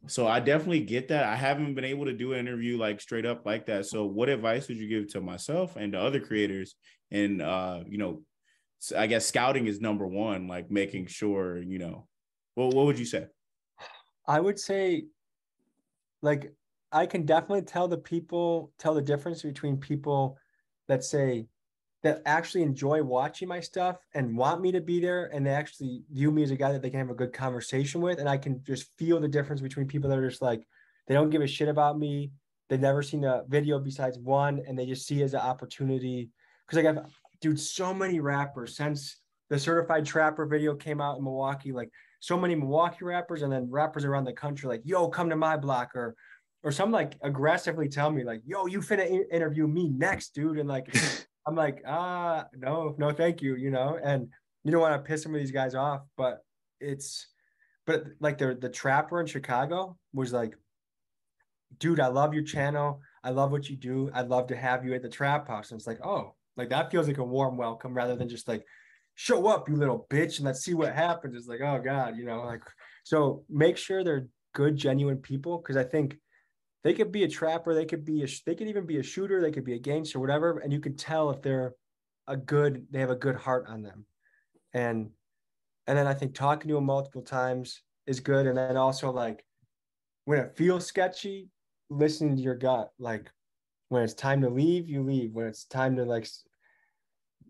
Speaker 1: so I definitely get that. I haven't been able to do an interview like straight up like that. So what advice would you give to myself and to other creators? And uh you know I guess scouting is number one, like making sure, you know, well, what would you say?
Speaker 3: I would say, like, I can definitely tell the people, tell the difference between people that say, that actually enjoy watching my stuff and want me to be there and they actually view me as a guy that they can have a good conversation with and i can just feel the difference between people that are just like they don't give a shit about me they've never seen a video besides one and they just see it as an opportunity because like I've, dude, so many rappers since the certified trapper video came out in Milwaukee, like so many Milwaukee rappers and then rappers around the country, like, yo, come to my block or or some like aggressively tell me like, yo, you finna interview me next, dude. And like I'm like, ah, no, no, thank you, you know, and you don't want to piss some of these guys off, but it's but like the the trapper in Chicago was like, dude, I love your channel. I love what you do. I'd love to have you at the trap house. And it's like, oh, like that feels like a warm welcome rather than just like, show up, you little bitch, and let's see what happens. It's like, oh God, you know, like so make sure they're good, genuine people. Cause I think they could be a trapper, they could be a they could even be a shooter, they could be a gangster, whatever. And you can tell if they're a good, they have a good heart on them. And and then I think talking to them multiple times is good. And then also like when it feels sketchy, listening to your gut, like when it's time to leave, you leave. When it's time to like,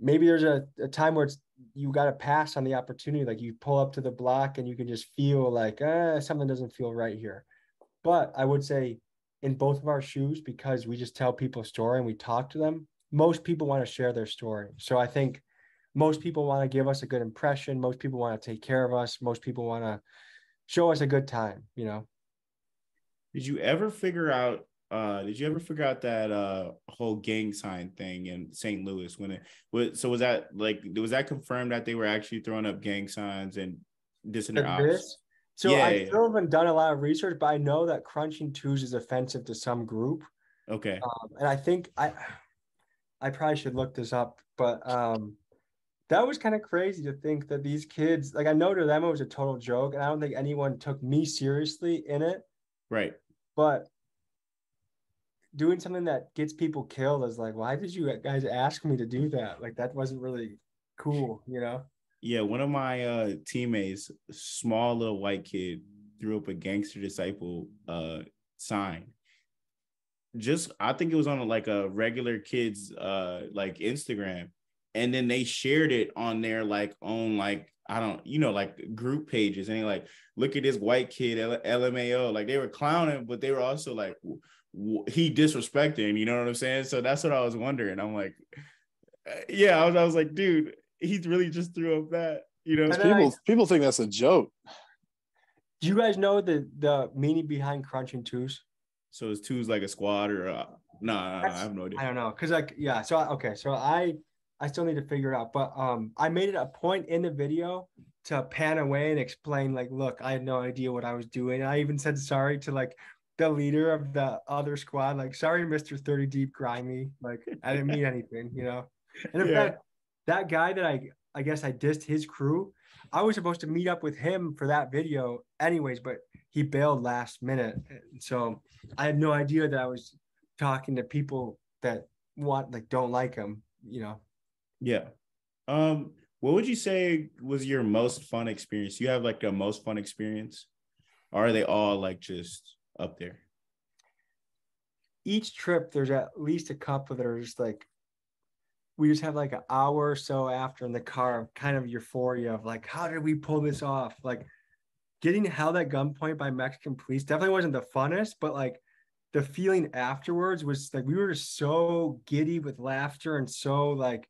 Speaker 3: maybe there's a, a time where it's you got to pass on the opportunity. Like you pull up to the block and you can just feel like eh, something doesn't feel right here. But I would say in both of our shoes, because we just tell people a story and we talk to them, most people want to share their story. So I think most people want to give us a good impression. Most people want to take care of us. Most people want to show us a good time, you know.
Speaker 1: Did you ever figure out uh, did you ever figure out that uh, whole gang sign thing in St. Louis when it was? So was that like was that confirmed that they were actually throwing up gang signs and dissing their ops?
Speaker 3: So yeah, I yeah. still haven't done a lot of research, but I know that crunching twos is offensive to some group.
Speaker 1: Okay.
Speaker 3: Um, and I think I, I probably should look this up, but um, that was kind of crazy to think that these kids, like I know to them it was a total joke, and I don't think anyone took me seriously in it.
Speaker 1: Right.
Speaker 3: But doing something that gets people killed is like, why did you guys ask me to do that? Like that wasn't really cool, you know?
Speaker 1: Yeah, one of my uh teammates, small little white kid, threw up a gangster disciple uh sign. Just I think it was on like a regular kids uh like Instagram. And then they shared it on their like own like I don't, you know, like group pages and like, look at this white kid, L- LMAO. Like they were clowning, but they were also like, w- he disrespecting, you know what I'm saying? So that's what I was wondering. I'm like, uh, yeah, I was, I was like, dude, he really just threw up that, you know.
Speaker 2: People, I, people think that's a joke.
Speaker 3: Do you guys know the the meaning behind crunching twos?
Speaker 1: So is twos like a squad or uh, no? Nah, I have no idea.
Speaker 3: I don't know, cause like yeah. So okay, so I I still need to figure it out. But um, I made it a point in the video to pan away and explain, like, look, I had no idea what I was doing. I even said sorry to like the leader of the other squad, like, sorry, Mr. 30 Deep Grimy. Like, I didn't mean anything, you know. And in yeah. fact, that guy that I I guess I dissed his crew, I was supposed to meet up with him for that video anyways, but he bailed last minute. So I had no idea that I was talking to people that want like don't like him, you know.
Speaker 1: Yeah. Um, what would you say was your most fun experience? You have like a most fun experience? Or are they all like just up there?
Speaker 3: Each trip, there's at least a couple that are just like we just have like an hour or so after in the car, kind of euphoria of like, how did we pull this off? Like getting held at gunpoint by Mexican police definitely wasn't the funnest, but like the feeling afterwards was like we were so giddy with laughter and so like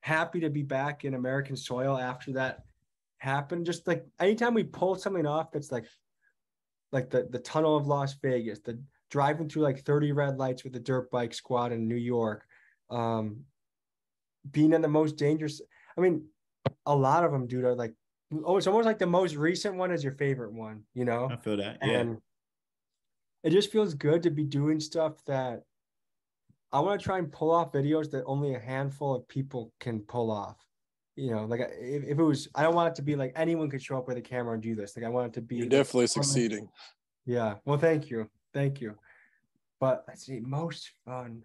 Speaker 3: happy to be back in American soil after that happened. Just like anytime we pull something off that's like like the the tunnel of Las Vegas, the driving through like 30 red lights with the dirt bike squad in New York, um, being in the most dangerous. I mean, a lot of them, dude, are like oh, it's almost like the most recent one is your favorite one, you know?
Speaker 1: I feel that. Yeah. And
Speaker 3: it just feels good to be doing stuff that I want to try and pull off videos that only a handful of people can pull off. You know, like if, if it was, I don't want it to be like anyone could show up with a camera and do this. Like I want it to be.
Speaker 2: You're definitely succeeding.
Speaker 3: Yeah. Well, thank you, thank you. But let's see, most fun.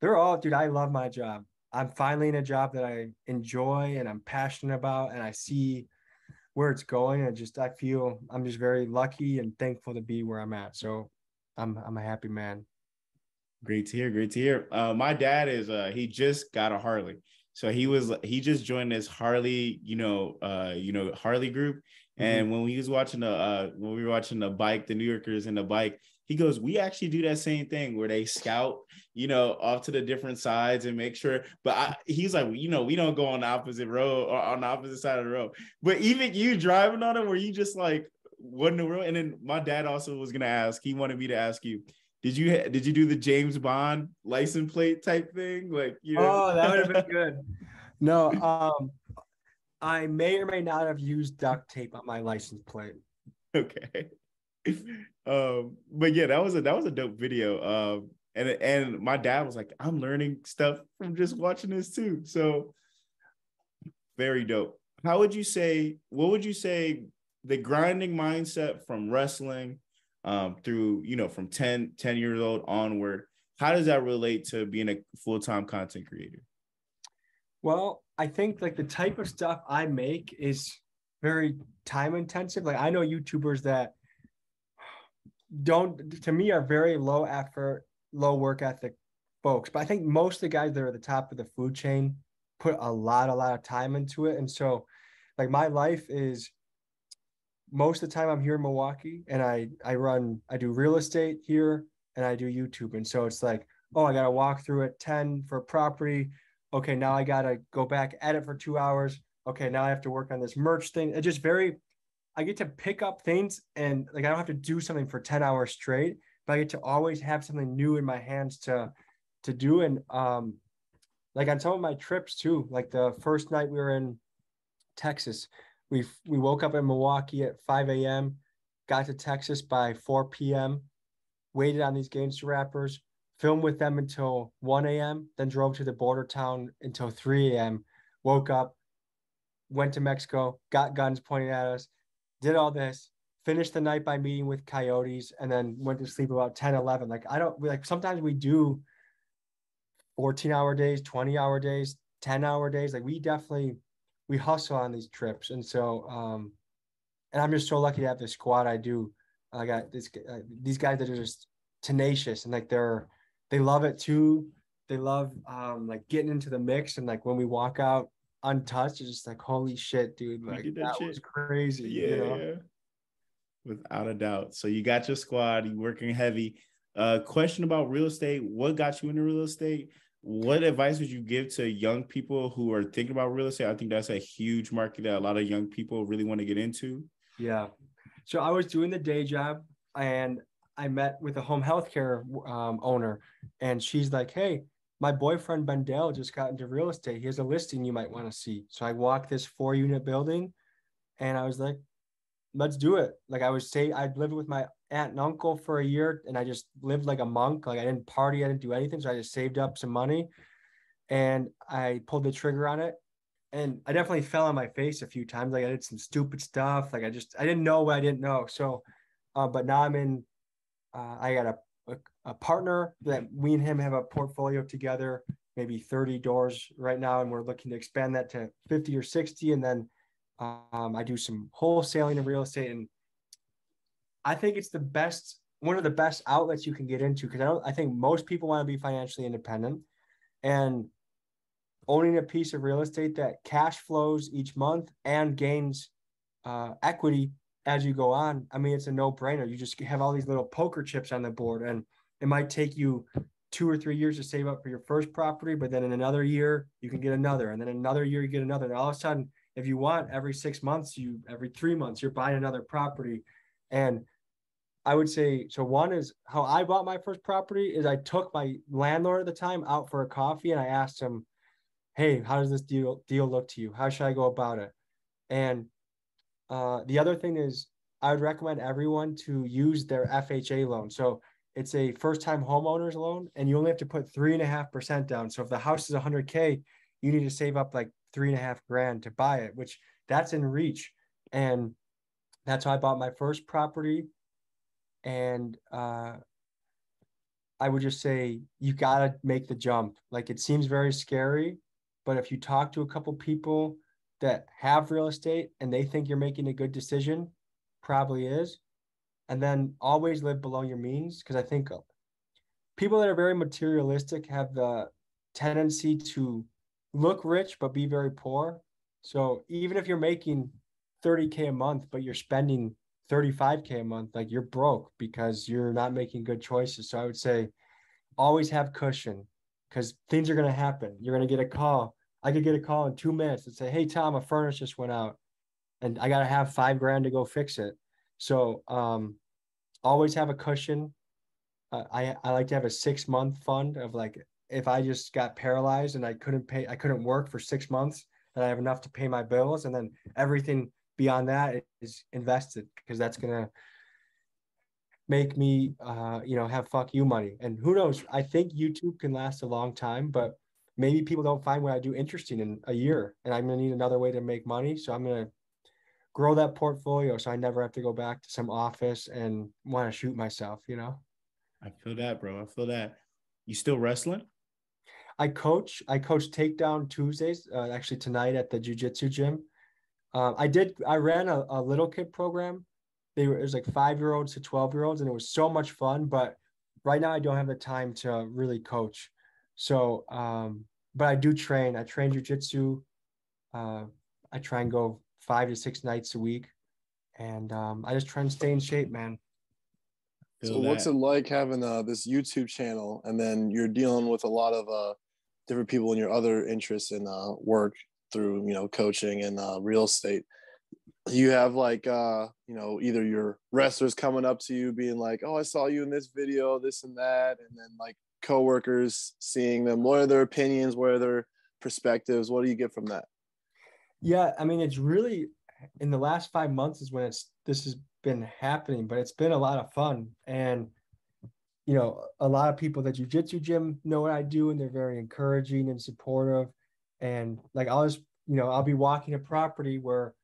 Speaker 3: They're all, dude. I love my job. I'm finally in a job that I enjoy and I'm passionate about, and I see where it's going. And just I feel I'm just very lucky and thankful to be where I'm at. So I'm I'm a happy man.
Speaker 1: Great to hear. Great to hear. Uh, my dad is uh he just got a Harley. So he was he just joined this Harley, you know, uh, you know, Harley group. Mm-hmm. And mm-hmm. when he was watching the uh when we were watching the bike, the New Yorkers and the bike, he goes, We actually do that same thing where they scout, you know, off to the different sides and make sure. But I, he's like, you know, we don't go on the opposite road or on the opposite side of the road. But even you driving on it, where you just like, what in the world? And then my dad also was gonna ask. He wanted me to ask you, did you did you do the James Bond license plate type thing? Like, you
Speaker 3: know? oh, that would have been good. No, um, I may or may not have used duct tape on my license plate.
Speaker 1: Okay. Um, but yeah, that was a that was a dope video. Um, and and my dad was like, I'm learning stuff from just watching this too. So very dope. How would you say? What would you say the grinding mindset from wrestling um, through, you know, from 10, 10 years old onward, how does that relate to being a full-time content creator?
Speaker 3: Well, I think like the type of stuff I make is very time intensive. Like I know YouTubers that don't to me are very low effort, low work ethic folks. But I think most of the guys that are at the top of the food chain put a lot, a lot of time into it. And so like my life is most of the time I'm here in Milwaukee and I I run I do real estate here and I do YouTube. And so it's like, oh, I gotta walk through at 10 for a property. Okay, now I gotta go back, edit for two hours. Okay, now I have to work on this merch thing. It's just very I get to pick up things and like I don't have to do something for 10 hours straight, but I get to always have something new in my hands to to do. And um like on some of my trips too, like the first night we were in Texas, we we woke up in Milwaukee at 5 a.m., got to Texas by 4 p.m., waited on these gangster rappers, filmed with them until 1 a.m., then drove to the border town until 3 a.m., woke up, went to Mexico, got guns pointed at us, did all this, finished the night by meeting with coyotes, and then went to sleep about 10, 11. Like, I don't like sometimes we do 14 hour days, 20 hour days, 10 hour days. Like, we definitely we hustle on these trips, and so um, and I'm just so lucky to have the squad I do. I got this uh, these guys that are just tenacious and like they're they love it too. They love um, like getting into the mix and like when we walk out untouched. It's just like holy shit, dude. Like that, that was crazy. Yeah, you know?
Speaker 1: Without a doubt. So you got your squad, you working heavy. Uh question about real estate. What got you into real estate? What advice would you give to young people who are thinking about real estate? I think that's a huge market that a lot of young people really want to get into.
Speaker 3: Yeah. So I was doing the day job and I met with a home healthcare um, owner, and she's like, "Hey, my boyfriend Bendel just got into real estate. He has a listing you might want to see." So I walked this four unit building, and I was like, "Let's do it." Like I was say, I'd lived with my aunt and uncle for a year, and I just lived like a monk. Like I didn't party, I didn't do anything, so I just saved up some money, and I pulled the trigger on it. And I definitely fell on my face a few times. Like I did some stupid stuff. Like I just I didn't know what I didn't know. So, uh, but now I'm in uh, I got a, a, partner that we and him have a portfolio together, maybe 30 doors right now, and we're looking to expand that to 50 or 60. And then um, I do some wholesaling of real estate, and I think it's the best, one of the best outlets you can get into because I don't. I think most people want to be financially independent, and owning a piece of real estate that cash flows each month and gains uh, equity as you go on, I mean, it's a no brainer. You just have all these little poker chips on the board, and it might take you two or three years to save up for your first property, but then in another year, you can get another, and then another year, you get another. And all of a sudden, if you want every six months, you every three months, you're buying another property. And I would say so. One is how I bought my first property is I took my landlord at the time out for a coffee and I asked him, Hey, how does this deal deal look to you? How should I go about it? And uh, the other thing is, I would recommend everyone to use their FHA loan. So it's a first time homeowners loan, and you only have to put three and a half percent down. So if the house is 100K, you need to save up like three and a half grand to buy it, which that's in reach. And that's how I bought my first property. And uh, I would just say you got to make the jump. Like it seems very scary, but if you talk to a couple people that have real estate and they think you're making a good decision, probably is. And then always live below your means because I think people that are very materialistic have the tendency to look rich but be very poor. So even if you're making 30k a month but you're spending 35k a month, like you're broke because you're not making good choices. So I would say always have cushion because things are going to happen. You're going to get a call I could get a call in two minutes and say, "Hey Tom, a furnace just went out, and I got to have five grand to go fix it." So um, always have a cushion. Uh, I I like to have a six month fund of like if I just got paralyzed and I couldn't pay, I couldn't work for six months, that I have enough to pay my bills, and then everything beyond that is invested because that's gonna make me, uh, you know, have fuck you money. And who knows? I think YouTube can last a long time, but maybe people don't find what I do interesting in a year and I'm to need another way to make money. So I'm to grow that portfolio so I never have to go back to some office and want to shoot myself, you know?
Speaker 1: I feel that, bro. I feel that. You still wrestling?
Speaker 3: I coach. I coach takedown Tuesdays, uh, actually tonight at the jujitsu gym. Um, I did, I ran a, a little kid program. They were, it was like five year olds to 12 year olds, and it was so much fun. But right now, I don't have the time to really coach. So, um, but I do train. I train jujitsu. Uh, I try and go five to six nights a week, and um, I just try and stay in shape, man.
Speaker 2: so, that. what's it like having uh, this YouTube channel, and then you're dealing with a lot of uh, different people in your other interests in uh, work through you know coaching and uh, real estate? You have like uh, you know either your wrestlers coming up to you being like, "Oh, I saw you in this video, this and that," and then like coworkers, seeing them? What are their opinions? What are their perspectives? What do you get from that?
Speaker 3: Yeah, I mean, it's really in the last five months is when it's this has been happening, but it's been a lot of fun. And you know, a lot of people that jujitsu gym know what I do, and they're very encouraging and supportive. And like I'll just, you know, I'll be walking a property where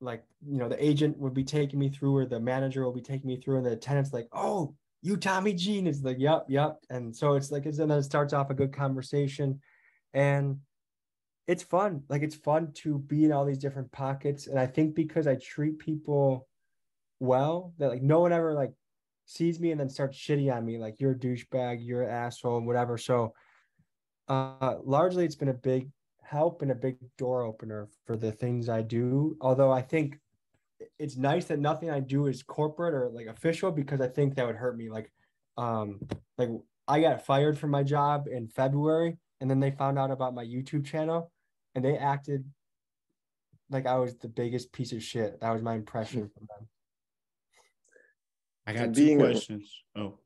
Speaker 3: like you know the agent would be taking me through or the manager will be taking me through and the tenant's like oh you Tommy G is like, yep, yep. And so it's like, and then it starts off a good conversation and it's fun. Like it's fun to be in all these different pockets. And I think because I treat people well, that like no one ever like sees me and then starts shitty on me, like you're a douchebag, you're an asshole, and whatever. So uh largely it's been a big help and a big door opener for the things I do. Although I think it's nice that nothing I do is corporate or like official because I think that would hurt me. Like, um, like I got fired from my job in February, and then they found out about my YouTube channel, and they acted like I was the biggest piece of shit. That was my impression from them.
Speaker 1: I got two questions. A, oh,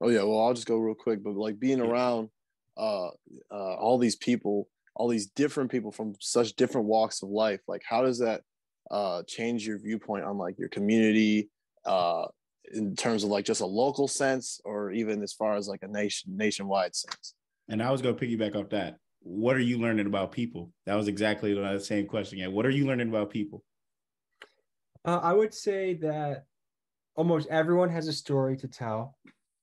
Speaker 2: oh yeah. Well, I'll just go real quick. But like being yeah. around uh, uh, all these people, all these different people from such different walks of life, like how does that uh, change your viewpoint on like your community uh, in terms of like just a local sense, or even as far as like a nation nationwide sense?
Speaker 1: And I was going to piggyback off that. What are you learning about people? That was exactly the same question. Yeah. What are you learning about people?
Speaker 3: Uh, I would say that almost everyone has a story to tell.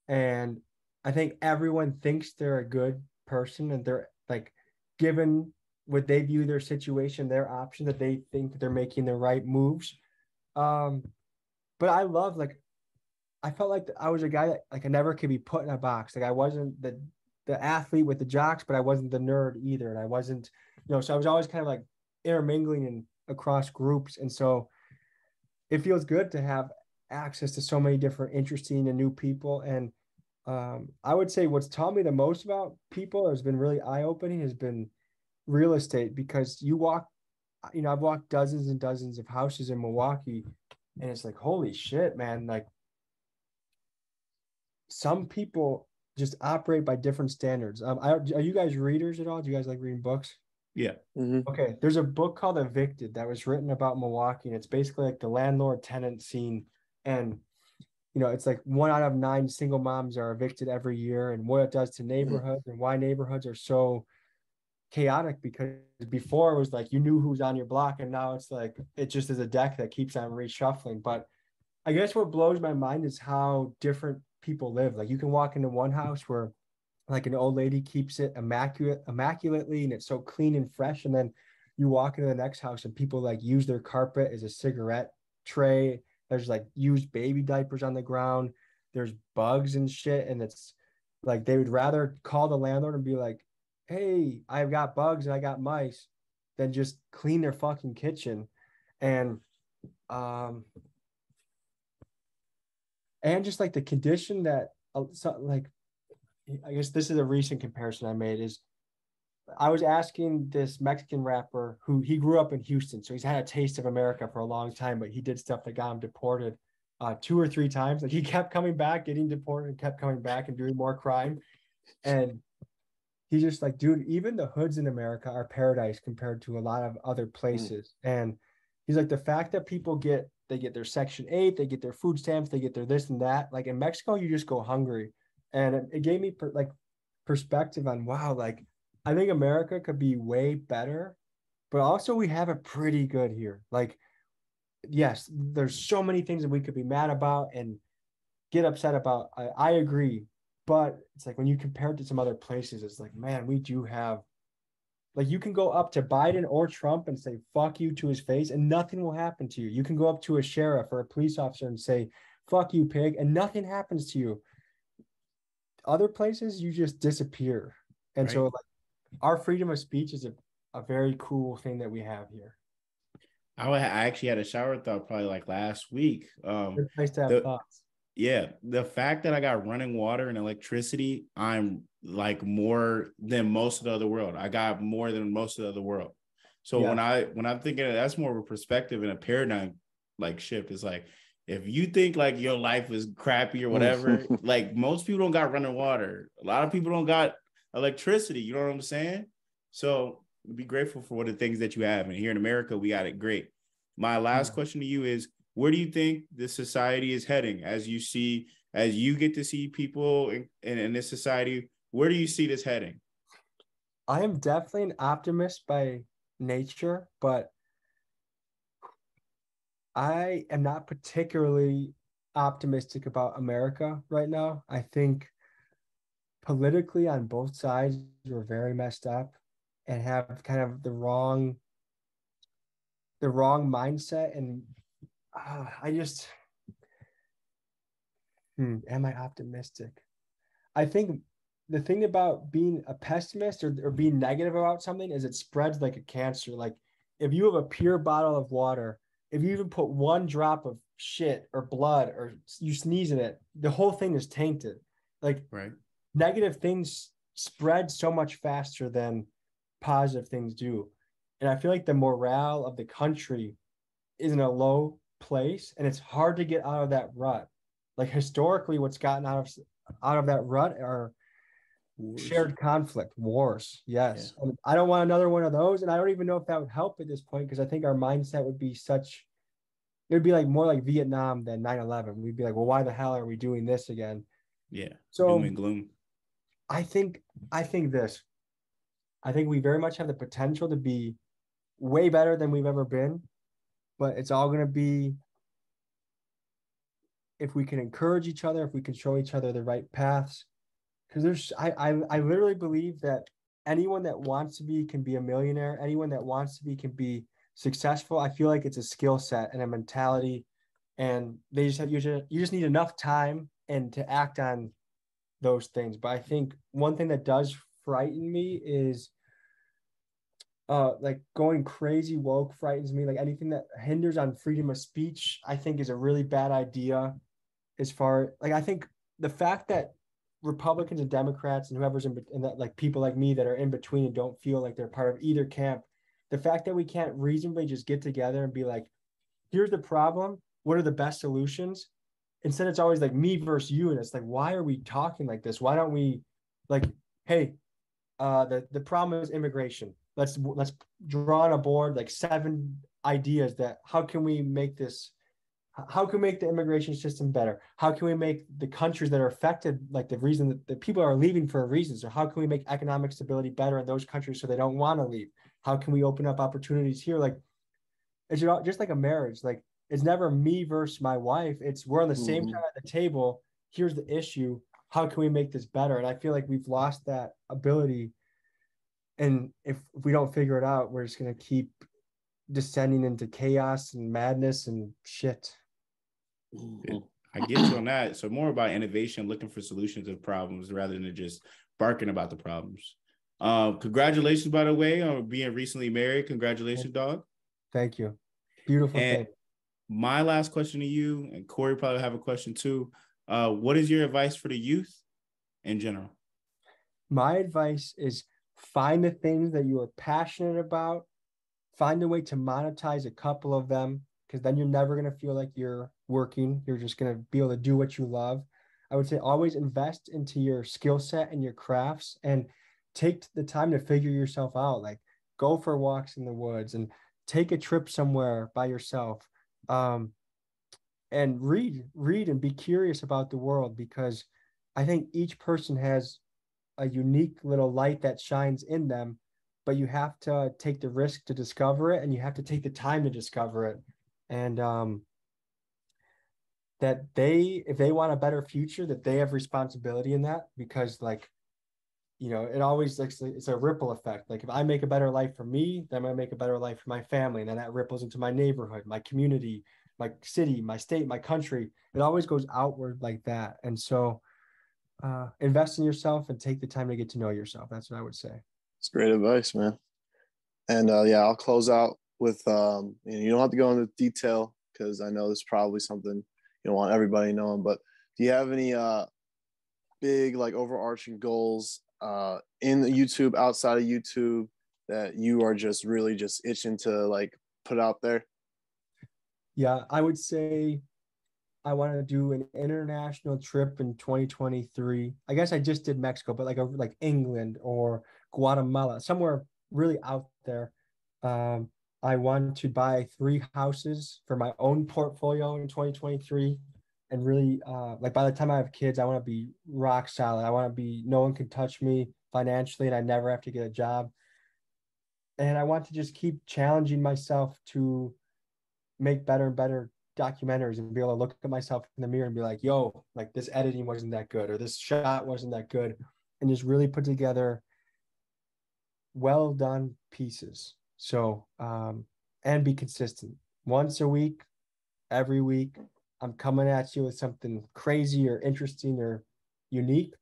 Speaker 3: And I think everyone thinks they're a good person and they're like given what they view their situation, their option that they think that they're making the right moves. Um, but I love like I felt like I was a guy that like I never could be put in a box. Like I wasn't the the athlete with the jocks, but I wasn't the nerd either. And I wasn't, you know, so I was always kind of like intermingling and across groups. And so it feels good to have access to so many different interesting and new people. And um, I would say what's taught me the most about people has been really eye opening has been real estate because you walk, you know, I've walked dozens and dozens of houses in Milwaukee and it's like, holy shit, man. Like some people just operate by different standards. Um, I, are you guys readers at all? Do you guys like reading books?
Speaker 1: Yeah.
Speaker 3: Mm-hmm. Okay. There's a book called Evicted that was written about Milwaukee, and it's basically like the landlord tenant scene. And, you know, it's like one out of nine single moms are evicted every year, and what it does to mm-hmm. neighborhoods mm-hmm. and why neighborhoods are so chaotic because before it was like you knew who's on your block, and now it's like it just is a deck that keeps on reshuffling. But I guess what blows my mind is how different people live. Like you can walk into one house where like an old lady keeps it immaculate immaculately and it's so clean and fresh and then you walk into the next house and people like use their carpet as a cigarette tray. There's like used baby diapers on the ground. There's bugs and shit and it's like they would rather call the landlord and be like hey i've got bugs and i got mice than just clean their fucking kitchen. And um and just like the condition that uh, so, like i guess this is a recent comparison i made is i was asking this mexican rapper who he grew up in houston so he's had a taste of america for a long time but he did stuff that got him deported uh, two or three times like he kept coming back getting deported and kept coming back and doing more crime and he's just like dude even the hoods in america are paradise compared to a lot of other places mm. and he's like the fact that people get they get their section 8 they get their food stamps they get their this and that. Like in mexico you just go hungry. And it, it gave me per, like perspective on wow like i think america could be way better but also we have it pretty good here. Like yes there's so many things that we could be mad about and get upset about. I, I agree. But it's like when you compare it to some other places it's like man we do have like you can go up to Biden or Trump and say fuck you to his face and nothing will happen to you. You can go up to a sheriff or a police officer and say fuck you pig and nothing happens to you. Other places you just disappear. And right. so like our freedom of speech is a, a very cool thing that we have here.
Speaker 1: I, I actually had a shower thought probably like last week. Um,
Speaker 3: it's nice to have the, thoughts.
Speaker 1: Yeah, the fact that I got running water and electricity, I'm like more than most of the other world. I got more than most of the other world. So yeah. when I when I'm thinking that's more of a perspective and a paradigm like shift. It's like if you think like your life is crappy or whatever, like most people don't got running water. A lot of people don't got electricity. You know what I'm saying? So be grateful for what the things that you have. And here in America, we got it great. My last yeah. question to you is where do you think the society is heading as you see as you get to see people in, in, in this society where do you see this heading?
Speaker 3: I am definitely an optimist by nature, but I am not particularly optimistic about America right now. I think politically on both sides we're very messed up and have kind of the wrong the wrong mindset and uh, I just hmm, am I optimistic? I think the thing about being a pessimist or, or being negative about something is it spreads like a cancer. Like if you have a pure bottle of water, if you even put one drop of shit or blood or you sneeze in it, the whole thing is tainted. Like
Speaker 1: right.
Speaker 3: negative things spread so much faster than positive things do. And I feel like the morale of the country is in a low place and it's hard to get out of that rut. Like historically, what's gotten out of out of that rut are wars. shared conflict, wars. Yes. Yeah. I don't want another one of those. And I don't even know if that would help at this point because I think our mindset would be such it would be like more like Vietnam than 9-11. We'd be like, well, why the hell are we doing this again?
Speaker 1: Yeah.
Speaker 3: So doom and gloom. I think I think this. I think we very much have the potential to be way better than we've ever been, but it's all going to be if we can encourage each other, if we can show each other the right paths. Because there's, I, I, I literally believe that anyone that wants to be can be a millionaire. Anyone that wants to be can be successful. I feel like it's a skill set and a mentality, and they just have you just you just need enough time and to act on those things. But I think one thing that does frighten me is uh like going crazy woke frightens me like anything that hinders on freedom of speech i think is a really bad idea as far like i think the fact that republicans and democrats and whoever's in and that like people like me that are in between and don't feel like they're part of either camp the fact that we can't reasonably just get together and be like here's the problem. What are the best solutions? Instead it's always like me versus you and it's like why are we talking like this? Why don't we like hey uh the the problem is immigration. Let's let's draw on a board like seven ideas that how can we make this how can we make the immigration system better? How can we make the countries that are affected like the reason that the people are leaving for a reason? So how can we make economic stability better in those countries so they don't want to leave? How can we open up opportunities here? Like it's just like a marriage. Like it's never me versus my wife. It's we're on the same mm-hmm. side of the table. Here's the issue. How can we make this better? And i feel like we've lost that ability. And if, we don't figure it out we're just going to keep descending into chaos and madness and shit
Speaker 1: i get you on that. So more about innovation looking for solutions to problems rather than just barking about the problems. Um congratulations by the way on being recently married. Congratulations dog.
Speaker 3: Thank you. Beautiful and thing.
Speaker 1: my last question to you and corey probably have a question too. Uh what is your advice for the youth in general?
Speaker 3: My advice is find the things that you are passionate about, find a way to monetize a couple of them, because then you're never going to feel like you're working. You're just going to be able to do what you love. I would say always invest into your skill set and your crafts and take the time to figure yourself out. Like go for walks in the woods and take a trip somewhere by yourself. Um, and read, read and be curious about the world because I think each person has a unique little light that shines in them but you have to take the risk to discover it and you have to take the time to discover it and um, that they if they want a better future that they have responsibility in that because like you know it always like it's a ripple effect like if i make a better life for me then i make a better life for my family and then that ripples into my neighborhood my community my city my state my country it always goes outward like that and so uh, invest in yourself and take the time to get to know yourself. That's what I would say.
Speaker 2: It's great advice, man. And uh, yeah, I'll close out with um, you, know, you don't have to go into detail because I know this is probably something you don't want everybody knowing. But do you have any uh, big like overarching goals uh, in the YouTube, outside of YouTube, that you are just really just itching to like put out there?
Speaker 3: Yeah, I would say I want to do an international trip in 2023. I guess I just did Mexico, but like a, like England or Guatemala, somewhere really out there. Um, I want to buy three houses for my own portfolio in 2023 and really uh, like by the time I have kids, I want to be rock solid. I want to be no one can touch me financially and I never have to get a job. And I want to just keep challenging myself to make better and better documentaries and be able to look at myself in the mirror and be like, yo, like this editing wasn't that good or this shot wasn't that good. And just really put together well done pieces. So, um, and be consistent once a week, every week. I'm coming at you with something crazy or interesting or unique.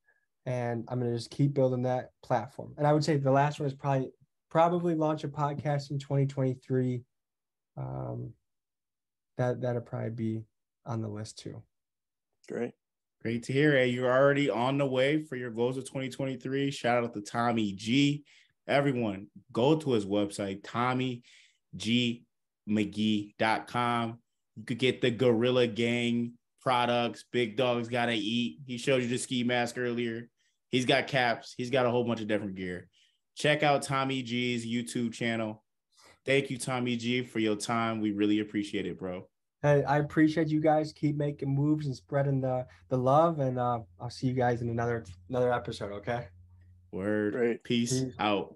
Speaker 3: and I'm gonna just keep building that platform. And I would say the last one is probably probably launch a podcast in 2023. Um, that that'll probably be on the list too.
Speaker 2: Great.
Speaker 1: Great to hear. Hey, you're already on the way for your goals of 2023. Shout out to Tommy G. Everyone, go to his website, TommyGMcGee.com. You could get the Gorilla Gang products. Big dogs gotta eat. He showed you the ski mask earlier. He's got caps. He's got a whole bunch of different gear. Check out Tommy G's YouTube channel. Thank you, Tommy G, for your time. We really appreciate it, bro.
Speaker 3: Hey, I appreciate you guys. Keep making moves and spreading the the love, and uh, I'll see you guys in another another episode. Okay.
Speaker 1: Word. Great. Peace, Peace. out.